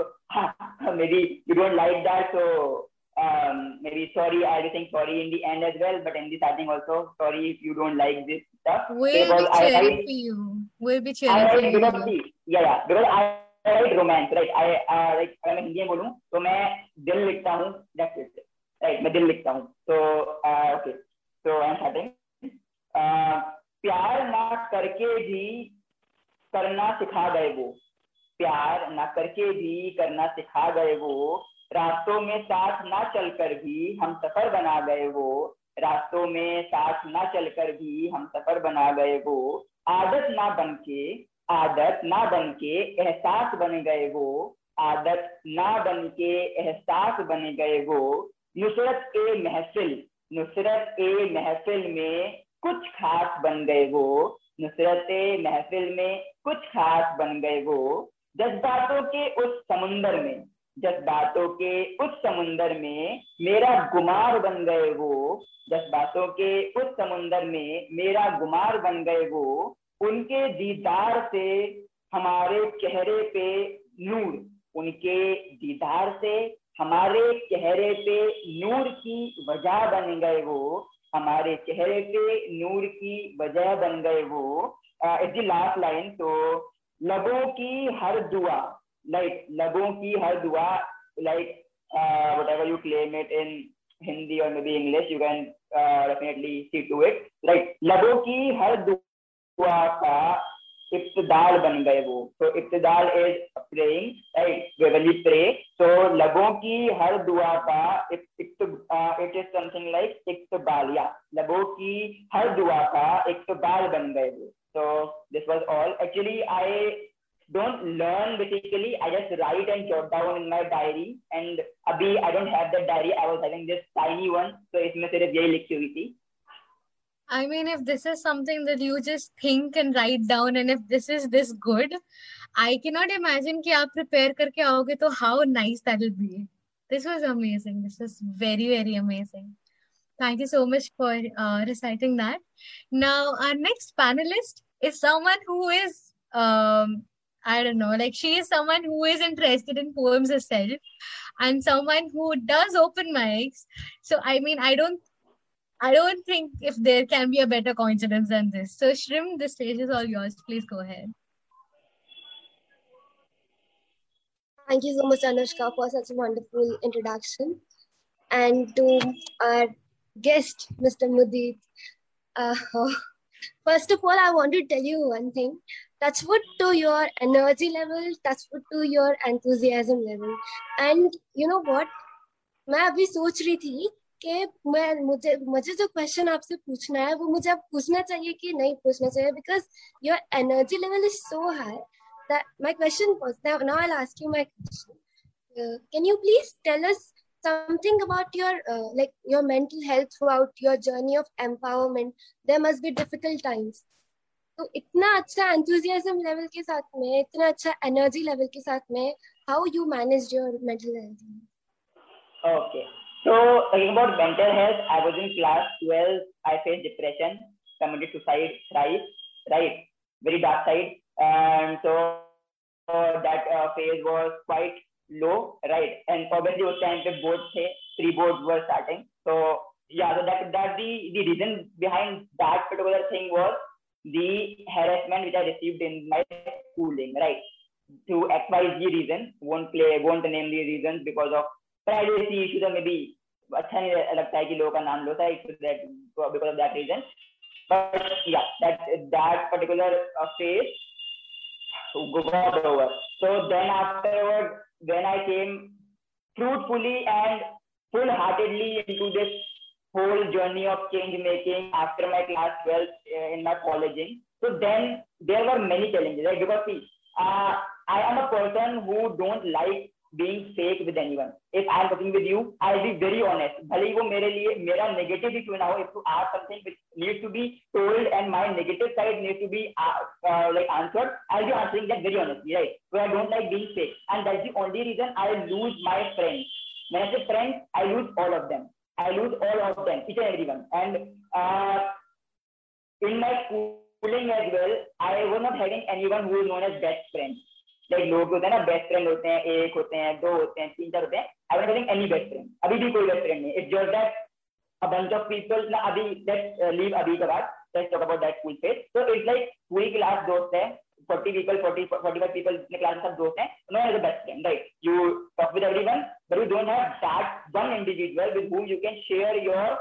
maybe you don't like that, so um, maybe sorry, be saying sorry in the end as well, but in the starting also, sorry if you don't like this stuff. We'll because be cheering I, I, for you. We'll be cheering I for you. Because, see, yeah, yeah, because I write romance, right? I uh, like अगर मैं हिंदी में बोलूँ तो मैं दिल लिखता हूँ. That's it. Right, मैं दिल लिखता हूँ. So uh, okay, so I'm starting. Uh, प्यार ना करके भी करना सिखा गए वो प्यार न करके भी करना सिखा गए वो रास्तों में साथ ना चलकर भी हम सफ़र बना गए वो। रास्तों में साथ ना चलकर भी हम सफ़र बना गए वो। आदत ना बन के आदत ना बन के एहसास बन गए वो। आदत ना बन के एहसास बन गए वो। नुसरत ए महफिल, नुसरत ए महफिल में कुछ खास बन गए वो। नुसरत ए महफिल में कुछ खास बन गए वो। जज्बातों के उस समुंदर में जज्बातों के उस समुंदर में मेरा गुमार बन गए वो। जज्बातों के उस समुंदर में मेरा गुमार बन गए वो। उनके दीदार से हमारे चेहरे पे नूर। उनके दीदार से हमारे चेहरे पे नूर की वजह बन गए वो। हमारे चेहरे पे नूर की वजह बन गए वो। इज़ लास्ट लाइन तो लबों की हर दुआ। लाइक लोगों की हर दुआ like whatever you claim it in Hindi और maybe English you can definitely see to it like लोगों की हर दुआ का इब्तदाल बन गए वो तो इब्तदाल इज़ प्रेइंग राइट प्रे तो लगों की हर दुआ का इट इज़ समथिंग लाइक इब्तबाल या लगों की हर दुआ का इब्तबाल बन गए वो तो this was all actually I don't learn basically i just write and jot down in my diary and abhi i don't have that diary i was having this tiny one so इसमें सिर्फ यही लिखी हुई थी I mean, if this is something that you just think and write down, and if this is this good, I cannot imagine कि आप prepare करके आओगे तो how nice that will be. This was amazing. This was very very amazing. Thank you so much for uh, reciting that. Now our next panelist is someone who is um, I don't know, like she is someone who is interested in poems herself and someone who does open mics. So, I mean, I don't I don't think if there can be a better coincidence than this. So, Shrim, the stage is all yours. Please go ahead. Thank you so much, Anushka, for such a wonderful introduction. And to our guest, Mr. Mudit. Uh, first of all, I want to tell you one thing. Touch wood to your energy level, touch wood to your enthusiasm level. And you know what? मैं अभी सोच रही थी कि मैं मुझे मुझे जो क्वेश्चन आपसे पूछना है वो मुझे अब पूछना चाहिए कि नहीं पूछना चाहिए because your energy level is so high that my question was now, now i'll ask you my question uh, can you please tell us something about your uh, like your mental health throughout your journey of empowerment there must be difficult times तो इतना अच्छा enthusiasm level के साथ में इतना अच्छा energy level के साथ में how you manage your mental health okay so talking about mental health i was in class 12 i faced depression committed suicide thrice right very dark side and so uh, that uh, phase was quite low right and obviously उस time पे board थे three boards were starting so yeah so that that the the reason behind that particular thing was the harassment which I received in my schooling, right? To XYZ reason, won't play, won't name the reasons because of privacy issues or maybe अच्छा नहीं लगता है कि लोगों का नाम लोता है that because of that reason. But yeah, that that particular uh, phase got over. So then afterward, when I came fruitfully and full-heartedly into this whole journey of change making after my class 12 uh, in my colleging. So then there were many challenges, right? Because see, uh, I am a person who don't like being fake with anyone. If I am talking with you, I'll be very honest. भले ही वो मेरे लिए मेरा negative ही क्यों ना हो, if you ask something which needs to be told and my negative side needs to be uh, uh, like answered, I'll be answering that very honestly, right? So I don't like being fake, and that's the only reason I lose my friends. When I say friends, I lose all of them. I lose all of them, each and everyone. And uh, in my schooling as well, I was not having anyone who is known as best friend. Like लोग होते हैं ना best friend होते हैं, एक होते हैं, दो होते हैं, तीन, चार होते हैं I don't any best friend अभी भी कोई बेस्ट फ्रेंड नहीं it's just that bunch of people ना, अभी लेट्स लीव uh, अभी के बाद let's talk about that school phase so it's like पूरी क्लास दोस्त है forty people forty forty five people जितने क्लास सब दोस्त हैं तो मैं best friend right you talk with every one but you don't have that one individual with whom you can share your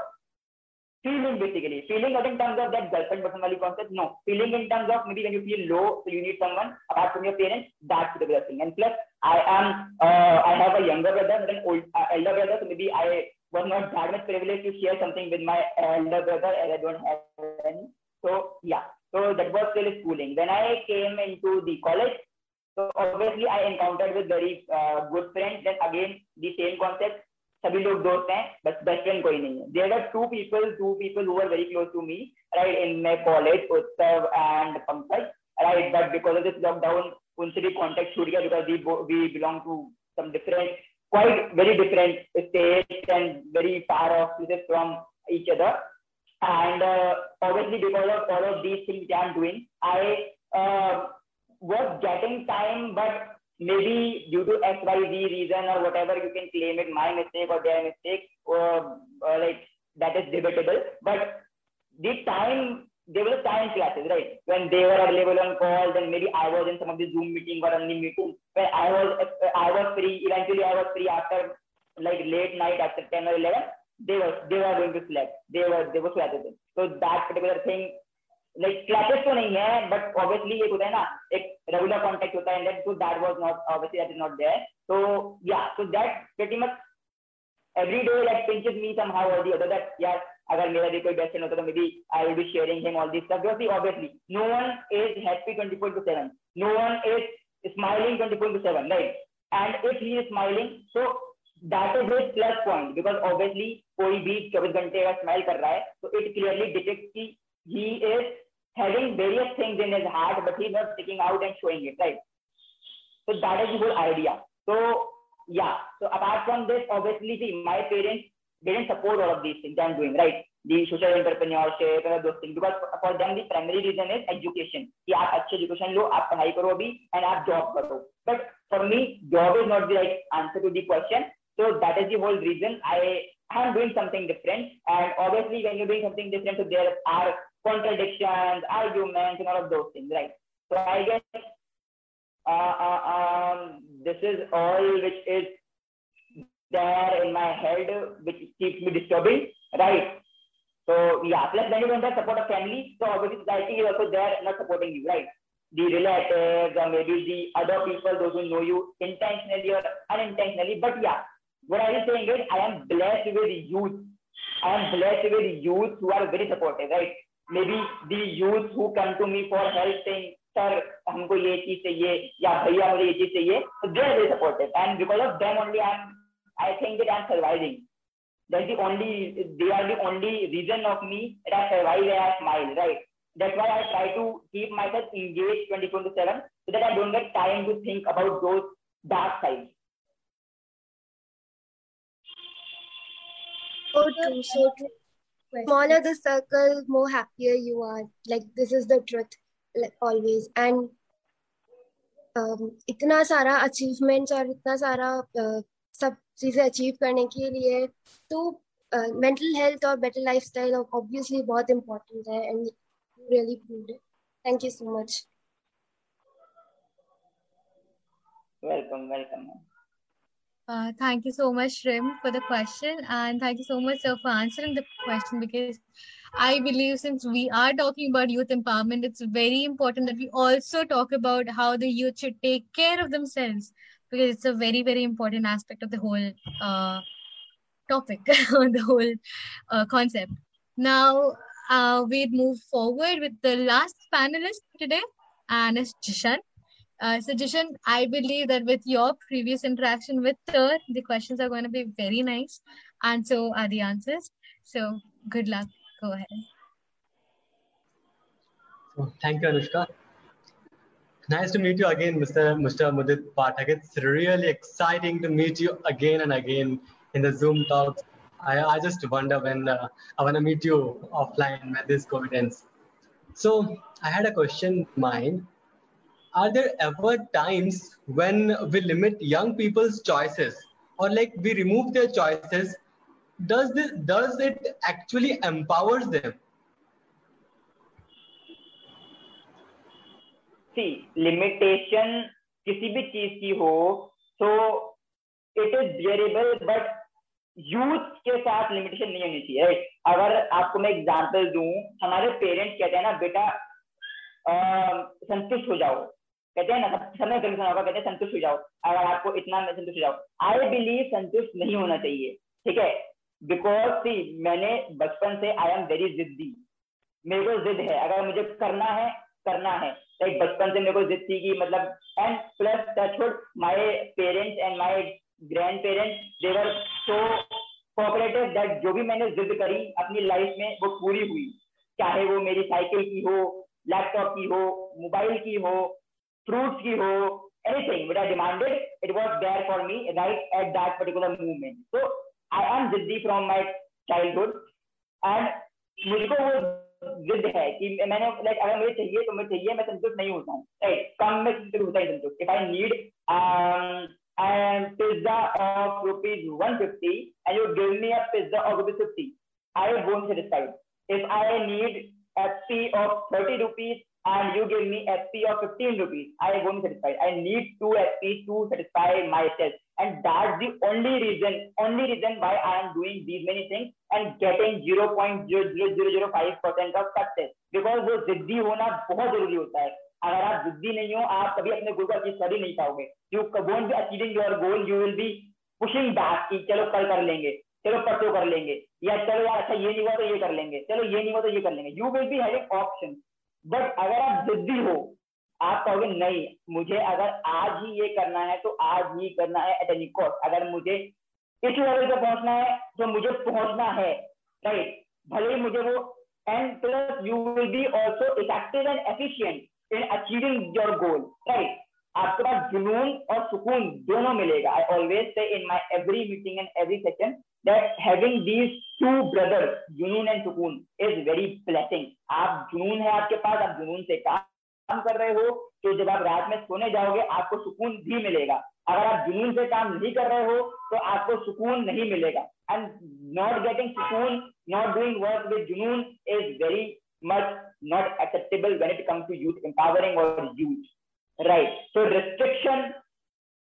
feeling basically. Feeling not in terms of that girlfriend personality concept, no. Feeling in terms of maybe when you feel low, so you need someone apart from your parents, that's the best thing. And plus, I am, uh, I have a younger brother, but an old, uh, elder brother, so maybe I was not that much privileged to share something with my elder brother as I don't have any. So yeah, so that was still schooling. When I came into the college, so obviously I encountered with very uh, good friends. Then again the same concept. सभी लोग दोस्त हैं, बस best friend कोई नहीं है। There are two people two people who very close to me right in my college Utsav and Pankaj right but because of this lockdown उनसे भी कॉन्टेक्ट छूट गया because we belong to some different quite very different state and very far off this from each other and obviously because of all of these things I am doing I was getting time but maybe due to X, Y, Z reason or whatever you can claim it, my mistake or their mistake, or, or like that is debatable. But the time, there were time classes, right? When they were available on calls, and maybe I was in some of the Zoom meeting or only meeting. When I was, I was free. Eventually, I was free after like late night after 10 or 11 they were they were going to select. They were they were selected. So that particular thing like clashes तो नहीं है but obviously एक होता है ना, एक regular contact होता है that that was not obviously that is not there so या so that pretty much every day like pinches me somehow और द अदर दैट यार अगर मेरा भी कोई बेस्ट फ्रेंड होता तो maybe I will be sharing him all this stuff because obviously no one is happy 24/7 no one is smiling 24/7 right and if he is smiling so that is his plus point because obviously कोई भी चौबीस घंटे का smile कर रहा है तो it clearly detect की he is having various things in his heart but he's not sticking out and showing it right so that is the whole idea so yeah so apart from this obviously see my parents didn't support all of these things i'm doing right the social entrepreneurship and those things because for them the primary reason is education कि आप अच्छे education लो आप पढ़ाई करो अभी and आप job करो but for me job is not the right answer to the question so that is the whole reason I I'm doing something different. And obviously, when you're doing something different, so there are contradictions, arguments, and all of those things, right? So I guess uh, uh, um, this is all which is there in my head, which keeps me disturbing, right? So yeah, plus when you don't have support of family, so obviously society is also there not supporting you, right? The relatives or maybe the other people, those who know you intentionally or unintentionally. But yeah, what I am saying is I am blessed with youth. I am blessed with youth who are very supportive, right? Maybe the youth who come to me for help thing sir हमको ये चीज़ चाहिए या भैया मुझे ये चीज़ चाहिए they are very supported and because of them only I am I think that I am surviving that the only they are the only reason of me that I survive I are smile right that why I try to keep my self engage twenty four to seven so that I don't get time to think about those dark side true, so true. Smaller the circle, more happier you are. Like this is the truth, like always. And um, इतना सारा achievements और इतना सारा uh, सब चीजें achieve करने के लिए तो मेंटल हेल्थ और बेटर लाइफस्टाइल ऑब्वियसली बहुत इंपॉर्टेंट है and really proved it thank you so much welcome welcome uh, thank you so much, Shrim, for the question. And thank you so much, sir, for answering the question because I believe since we are talking about youth empowerment, it's very important that we also talk about how the youth should take care of themselves because it's a very, very important aspect of the whole uh, topic, the whole uh, concept. Now, uh, we'd move forward with the last panelist today, and it's Jishan. Uh, Jishan, I believe that with your previous interaction with her, the questions are going to be very nice, and so are the answers. So, good luck. Go ahead. Thank you, Anushka. Nice to meet you again, Mr. Mr. Mudit Pathak. It's really exciting to meet you again and again in the Zoom talks. I, I just wonder when uh, I want to meet you offline when this COVID ends. So I had a question in mind are there ever times when we limit young people's choices or like we remove their choices does this does it actually empowers them see limitation किसी भी चीज़ की हो तो it is bearable but youth के साथ limitation नहीं होनी चाहिए अगर आपको मैं एग्जांपल दूँ हमारे पेरेंट्स कहते हैं ना बेटा संतुष्ट हो जाओ कहते हैं ना समय कंडीशन होगा कहते हैं, संतुष्ट हो जाओ। अगर आपको इतना संतुष्ट हो जाओ आई बिलीव संतुष्ट नहीं होना चाहिए। ठीक है? बिकॉज़ सी मैंने बचपन से आई एम वेरी जिद्दी। मेरे को जिद है। अगर मुझे करना है करना है। लाइक बचपन से मेरे को जिद थी कि मतलब and plus touchwood my parents and my grand parents they were so cooperative that जो भी मैंने जिद करी अपनी लाइफ में, वो पूरी हुई। चाहे वो मेरी साइकिल की हो लैपटॉप की हो मोबाइल की हो फ्रूट की हो anything what are demanded it was bare for me right at that particular movement so I am जिद्दी from my childhood and मुझको वो जिद है कि मैंने लाइक अगर मुझे चाहिए तो मुझे चाहिए, मैं संतुष्ट नहीं होता हूँ। कम में संतुष्ट होता ही संतुष्ट। If I need and pizza of rupees one fifty and you give me a pizza of rupees fifty I won't satisfied if I need F P of thirty rupees and you give me FP of 15 rupees, I won't be satisfied. I need two FP to satisfy myself. And that's the only reason, only reason why I am doing these many things and getting 0.0005% of success. Because वो जिद्दी होना बहुत ज़रूरी होता है अगर आप जिद्दी नहीं हो आप कभी अपने गोल को अचीव कर ही नहीं पाओगे you won't be achieving your goal you will be pushing back कि चलो कल कर लेंगे चलो परसों कर लेंगे या चलो यार अच्छा ये नहीं हुआ तो ये कर लेंगे चलो ये नहीं हुआ तो ये कर लेंगे you will be having option but अगर आप जिद्दी हो, आप कहोगे, नहीं, मुझे अगर आज ही ये करना है तो आज ही करना है एट एनी कॉस्ट अगर मुझे इस लेवल पे पहुँचना है तो मुझे पहुँचना है राइट भले ही मुझे वो and plus you will be also effective and efficient in achieving your goal right आपके पास जुनून और सुकून दोनों मिलेगा। I always say in my every meeting and every session that having these two brothers, Junoon and Sukun, is very blessing. आप जुनून है आपके पास आप जुनून से काम कर रहे हो तो जब आप रात में सोने जाओगे आपको सुकून भी मिलेगा। अगर आप जुनून से काम नहीं कर रहे हो तो आपको सुकून नहीं मिलेगा। एंड नॉट गेटिंग सुकून नॉट डूइंग वर्क विद जुनून is very much not acceptable when it comes to youth empowering और यूथ राइट सो रिस्ट्रिक्शन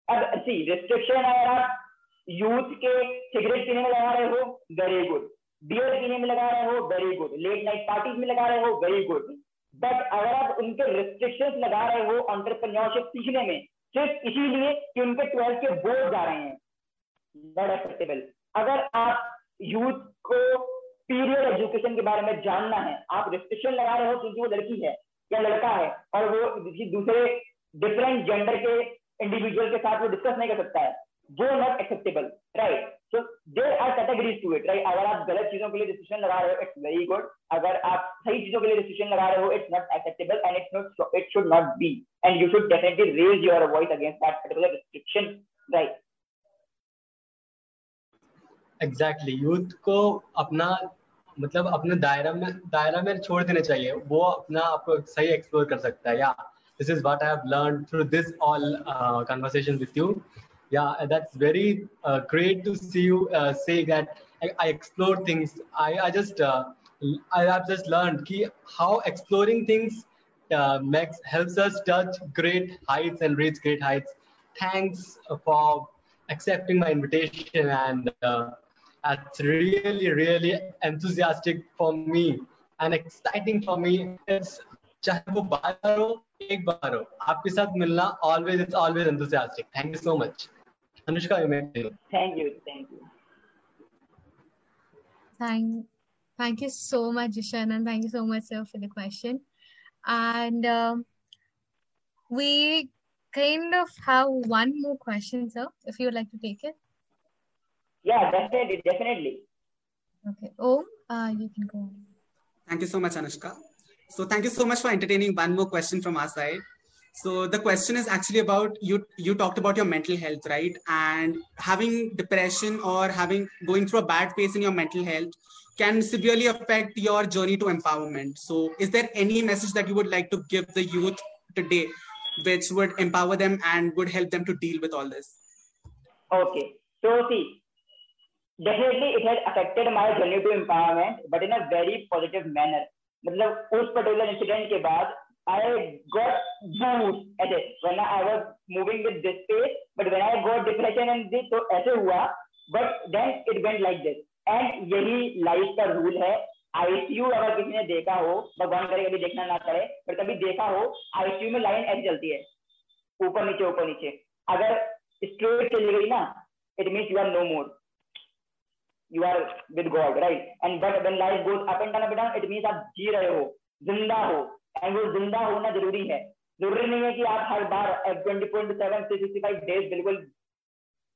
अब सी रिस्ट्रिक्शन अगर आप यूथ के सिगरेट पीने में लगा रहे हो वेरी गुड बियर पीने में लगा रहे हो very good late night parties में लगा रहे हो वेरी गुड बट अगर आप उनके रिस्ट्रिक्शंस लगा रहे हो ऑन्टरप्रन्योरशिप सीखने में, सिर्फ़ इसीलिए कि उनके ट्वेल्थ के बोर्ड जा रहे हैं। नॉट एक्सेप्टेबल अगर आप यूथ को पीरियड एजुकेशन के बारे में जानना है, आप रिस्ट्रिक्शन लगा रहे हो क्योंकि वो लड़की है या लड़का है और वो दूसरे डिफरेंट जेंडर के इंडिविजुअल के साथ वो डिस्कस नहीं कर सकता है not acceptable, right? So there are categories agrees to it right अगर आप गलत चीज़ों के लिए डिसीज़न लगा रहे हो इट्स वेरी गुड अगर आप सही चीज़ों के लिए डिसीज़न लगा रहे हो it's not acceptable and it's not it should not be and you should definitely raise your voice against that particular restriction right exactly youth को अपना मतलब अपने दायरा में दायरा में छोड़ देना चाहिए। वो अपना आपको सही एक्सप्लोर कर सकता है। या this is what I have learn through this all conversation with you yeah that's very uh, great to see you uh, say that I, I explore things i i just uh, i have just learned ki how exploring things uh, makes helps us touch great heights and reach great heights thanks for accepting my invitation and uh, that's really really enthusiastic for me and exciting for me it's चाहे वो बार हो एक बार हो आपके साथ मिलना always it's always enthusiastic thank you so much Anushka, you may Thank you. Thank you. Thank, thank you so much, Ishan, and thank you so much, sir, for the question. And um, we kind of have one more question, sir, if you would like to take it. Yeah, definitely, definitely. Okay. Oh, uh, you can go. Thank you so much, Anushka. So thank you so much for entertaining one more question from our side So the question is actually about you. You talked about your mental health, right? And having depression or having going through a bad phase in your mental health can severely affect your journey to empowerment. So is there any message that you would like to give the youth today, which would empower them and would help them to deal with all this? Okay. So see, definitely it has affected my journey to empowerment, but in a very positive manner. मतलब उस particular incident के बाद I got boost ऐसे when I was moving with this pace but when I got depression and this तो ऐसे हुआ, but then it went like this. And यही life का रूल है. आईसीयू अगर किसी ने देखा हो, भगवान करे कभी देखना ना पड़े पर कभी देखा हो आईसीयू में लाइन ऐसे चलती है. ऊपर नीचे ऊपर नीचे. अगर स्ट्रेट चली गई ना it means you are no more you are with god right and but when life goes up and down up down it means आप जी रहे हो, ज़िंदा हो. एंड वो ज़िंदा होना ज़रूरी है। ज़रूरी नहीं है कि आप हर बार twenty four seven three sixty five days बिल्कुल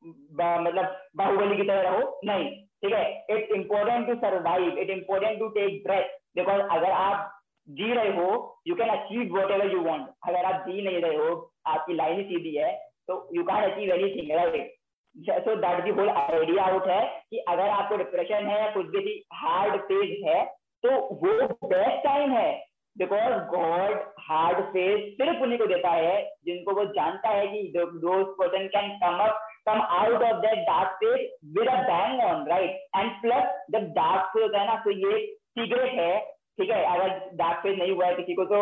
मतलब बाहुबली की तरह रहो। नहीं, ठीक है? It's important to survive it important to take breath because अगर आप जी रहे हो you can achieve whatever you want अगर आप जी नहीं रहे हो, आपकी लाइन ही सीधी है तो you can achieve anything so that the whole idea out है कि अगर आपको डिप्रेशन है या कुछ भी हार्ड फ़ेज़ है तो वो बेस्ट टाइम है। बिकॉज़ गॉड हार्ड फेस सिर्फ़ उन्हीं को देता है, जिनको वो जानता है कि person can come up come out of that dark phase with a bang on right and plus जब डार्क फेस होता है ना तो ये सीक्रेट है, ठीक है? अगर डार्क फेस नहीं हुआ है किसी को तो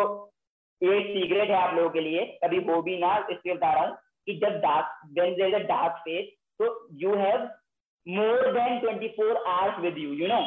ये सीक्रेट है आप लोगों के लिए। कभी हो भी ना, इसलिए बता रहा कि जब dark then there is a dark phase तो you have more than 24 hours with you you know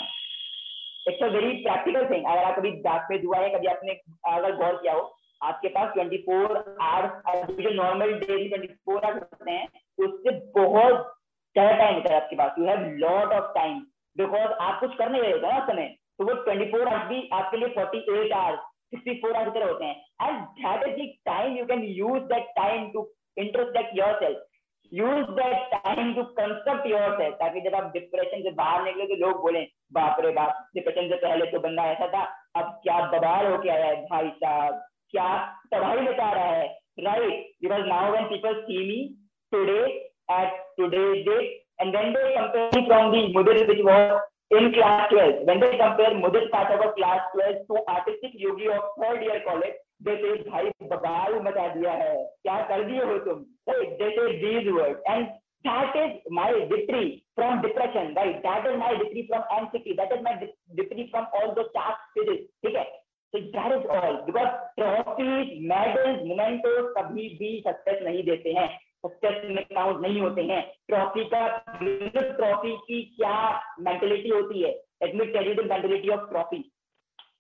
it's a very practical thing अगर आप कभी डाक पे हुआ है कभी आपने अगर गौर किया हो, आपके पास 24 आवर्स जो normal daily twenty four hours होते हैं, उससे बहुत ज़्यादा टाइम होता है आपके पास। You have lot of time because आप कुछ कर नहीं रहे होते ना समय। तो वो 24 आवर्स भी आपके लिए 48 आवर्स 64 आवर्स की तरह होते हैं। And that is time you can use that time to introspect yourself use that time to construct yourself ताकि जब आप डिप्रेशन से बाहर निकले तो लोग बोले बाप रे बाप डिप्रेशन से पहले तो बंदा ऐसा था, अब क्या बबाल होके आया है भाई साहब? क्या तबाही बता रहा है? Right because now when people see me today at today day and when they compare from the Mudir in class twelfth when they compare Mudir Pathak of class twelfth to artistic Yogi of third year college जैसे भाई, बवाल मचा दिया है। क्या कर दिए हो तुम? जैसे these word and is my victory from depression right that is my victory from anxiety that is my victory from all the task phases ठीक है so that is all because trophies medals mementos कभी भी success नहीं देते हैं success में count नहीं होते हैं ट्रॉफी का ट्रॉफी की क्या मेंटेलिटी होती है let me tell you the mentality of trophy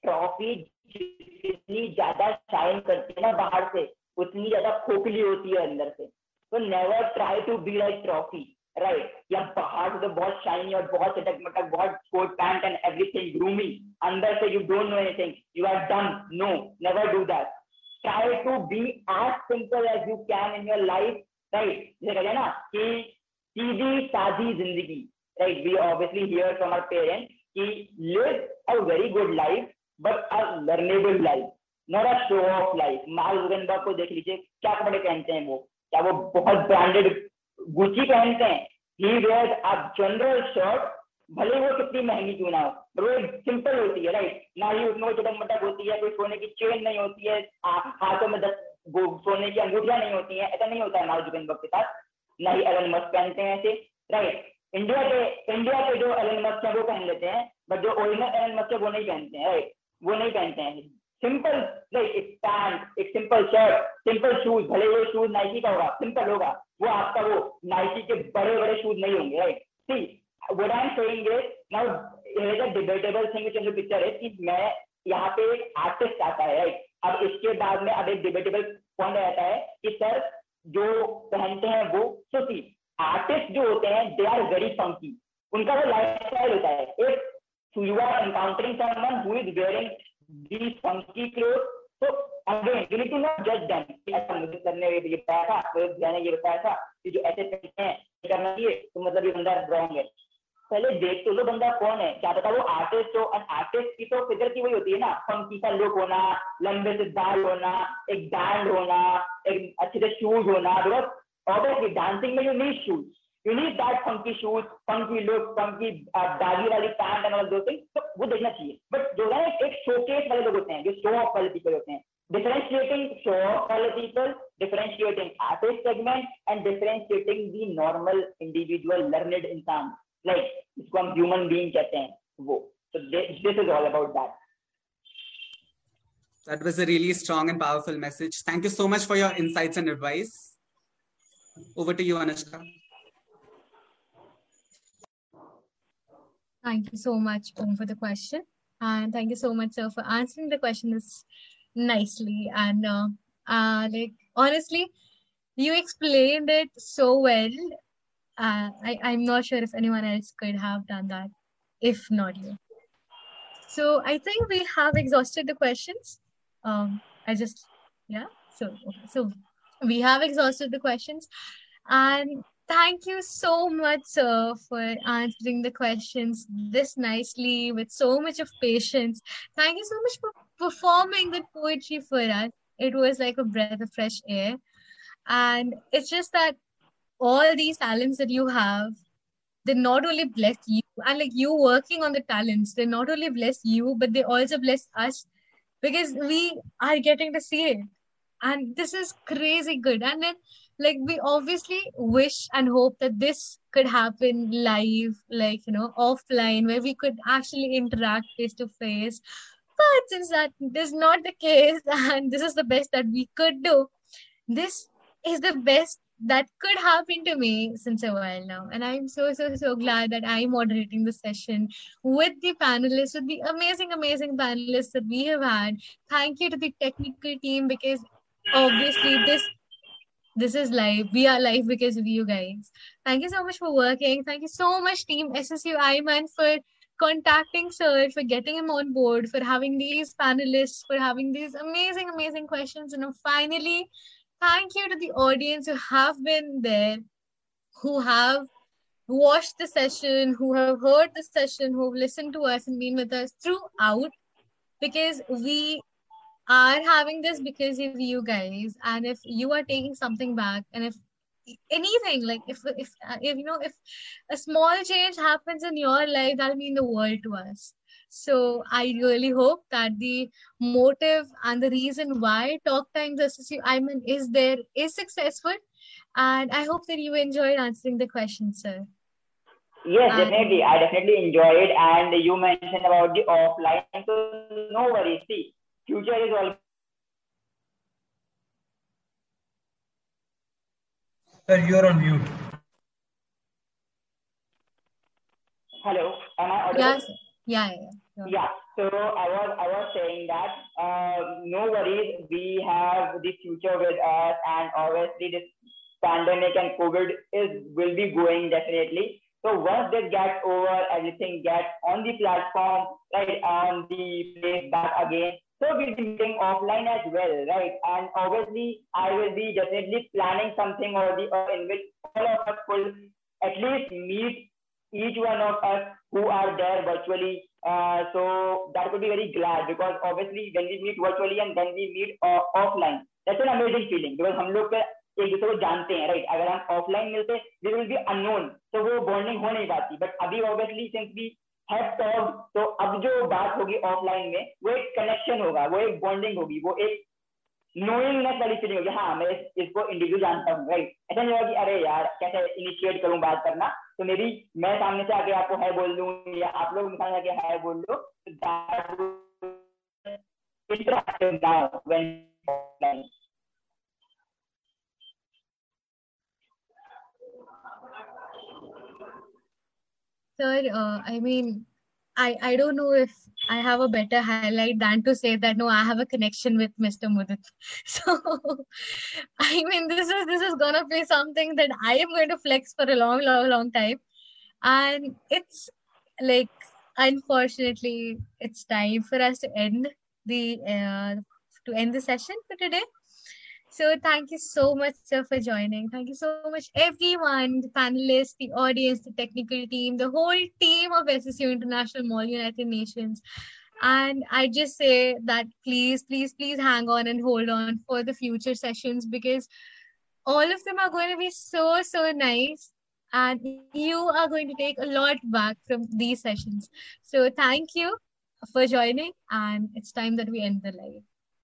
trophy जितनी ज़्यादा शाइन करती है ना बाहर से उतनी ज़्यादा खोखली होती है अंदर से तो never try to be like trophy right या बाहर से तो बहुत शाइनी और बहुत चटक मटक बहुत coat pant and everything gloomy अंदर से you don't know anything you are done no never do that try to be as simple as you can in your life right जैसे कहते हैं ना कि सीधी सादी ज़िंदगी Like we obviously hear from our parents, he live a very good life, but a learnable life, not a show off life. Mark Zuckerberg को देख लीजिए क्या कपड़े पहनते हैं वो? क्या वो बहुत ब्रांडेड गुची पहनते हैं? He wears a general shirt भले वो कितनी महँगी क्यों ना हो वो सिंपल होती है राइट ना ही उसमें चटक मटक होती है, कोई सोने की चेन नहीं होती है हाथों में दस सोने की अंगूठियाँ नहीं होती है, ऐसा नहीं होता है मार्क जुगनबर्ग के साथ ना ही एलन मस्क पहनते हैं ऐसे राइट इंडिया के इंडिया के जो एलन मस्क है, वो पहन लेते हैं बट जो ओरिजिनल एलन मस्क है, वो नहीं पहनते हैं राइट वो नहीं पहनते हैं। Simple like pant simple shirt simple shoes भले वो शूज़ नाइकी का होगा सिंपल होगा, वो आपका वो नाइकी के बड़े बड़े शूज़ नहीं होंगे right see what I'm saying is, now here is a debatable thing which in the picture is, कि मैं यहाँ पे एक आर्टिस्ट आता है राइट अब इसके बाद में अब एक डिबेटेबल पॉइंट रहता है कि सर, जो पहनते हैं वो तो सी आर्टिस्ट जो होते हैं दे आर वेरी फंकी उनका वो लाइफ स्टाइल होता है। एक you are encountering someone who is wearing these funky clothes so again you need to not judge them ऐसा मुझे करने ये बताया था मैंने ये बताया था कि जो ऐसे पहनते हैं करना चाहिए तो मतलब ये बंदा रॉन्ग है। पहले देख तो लो बंदा कौन है? क्या पता वो आर्टिस्ट हो और आर्टिस्ट की तो फिगर की वही होती है ना फंकी का लुक होना, लंबे से बाल होना, एक बैंड होना, एक अच्छे से शूज़ होना बिकॉज़ ऑब्वियसली डांसिंग में you need shoes you need that funky shoes funky look funky दागी वाली पैंट एंड ऑल दो थिंग्स तो वो देखना चाहिए बट जो है एक शोकेस वाले लोग होते हैं जो शो ऑफ वाले पीपल होते हैं differentiating show off वाले people differentiating artist segment and differentiating the normal individual learned इंसान like इसको हम human being कहते हैं वो so this, this is all about that That was a really strong and powerful message. Thank you so much for your insights and advice. Over to you, Anushka. Thank you so much Om, for the question. And thank you so much, sir, for answering the question nicely. And uh, uh, like honestly, you explained it so well. Uh, I, I'm not sure if anyone else could have done that, if not you. So I think we have exhausted the questions. Um, I just yeah. So okay. so we have exhausted the questions, and thank you so much, sir, for answering the questions this nicely with so much of patience. Thank you so much for performing the poetry for us. It was like a breath of fresh air. And it's just that all these talents that you have, they not only bless you, and like you working on the talents, they not only bless you, but they also bless us because we are getting to see it. And this is crazy good. And then like we obviously wish and hope that this could happen live like you know offline where we could actually interact face to face. But since that is not the case and this is the best that we could do this is the best that could happen to me since a while now. And i'm so so so glad that i'm moderating the session with the panelists with the amazing amazing panelists that we have had. Thank you to the technical team because obviously this this is live. We are live because of you guys. Thank you so much for working. Thank you so much, Team SSU IMUN, for contacting Sir, for getting him on board, for having these panelists, for having these amazing, amazing questions. And finally, thank you to the audience who have been there, who have watched the session, who have heard the session, who have listened to us and been with us throughout because we are having this because of you guys and if you are taking something back and if anything like if if, uh, if you know if a small change happens in your life that'll mean the world to us so i really hope that the motive and the reason why talk times ssu IMUN is there is successful and i hope that you enjoyed answering the question sir Yes, and definitely. I definitely enjoyed. And you mentioned about the offline. So no worries. See, future is all Sir, you're on mute. hello am i audible yes yeah yeah, yeah. yeah so i was i was saying that uh, no worries we have the future with us and obviously this pandemic and covid is will be going definitely so once this gets over everything gets on the platform right on the place back again so we'll be meeting offline as well, right? And obviously, I will be definitely planning something or the or in which all of us will at least meet each one of us who are there virtually. Uh, so that would be very glad because obviously when we meet virtually and then we meet uh, offline, that's an amazing feeling because हम लोग एक दूसरे को जानते हैं right अगर हम offline मिलते वी विल बी अननोन तो वो बॉन्डिंग हो नहीं पाती बट अभी obviously since we have talk तो अब जो बात होगी ऑफलाइन में, वो एक कनेक्शन होगा, वो एक बॉन्डिंग होगी, वो एक नोइंगनेस वाली फीलिंग होगी। हाँ मैं इसको इंडिविजुअल जानता हूँ राइट ऐसा नहीं होगा कि, अरे यार, कैसे इनिशिएट करूँ बात करना? तो मेरी मैं सामने से आके आपको है बोल दूँ, या आप लोग सामने आके है बोल दो interactive now when Sir, uh, I mean, I, I don't know if I have a better highlight than to say that no, I have a connection with Mr. Mudit. So I mean this is this is gonna be something that I am going to flex for a long, long, long time. And it's like unfortunately it's time for us to end the uh, to end the session for today. So thank you so much, sir, for joining. Thank you so much, everyone, the panelists, the audience, the technical team, the whole team of SSU International Model United Nations. And I just say that please, please, please hang on and hold on for the future sessions because all of them are going to be so, so nice. And you are going to take a lot back from these sessions. So thank you for joining. And it's time that we end the live.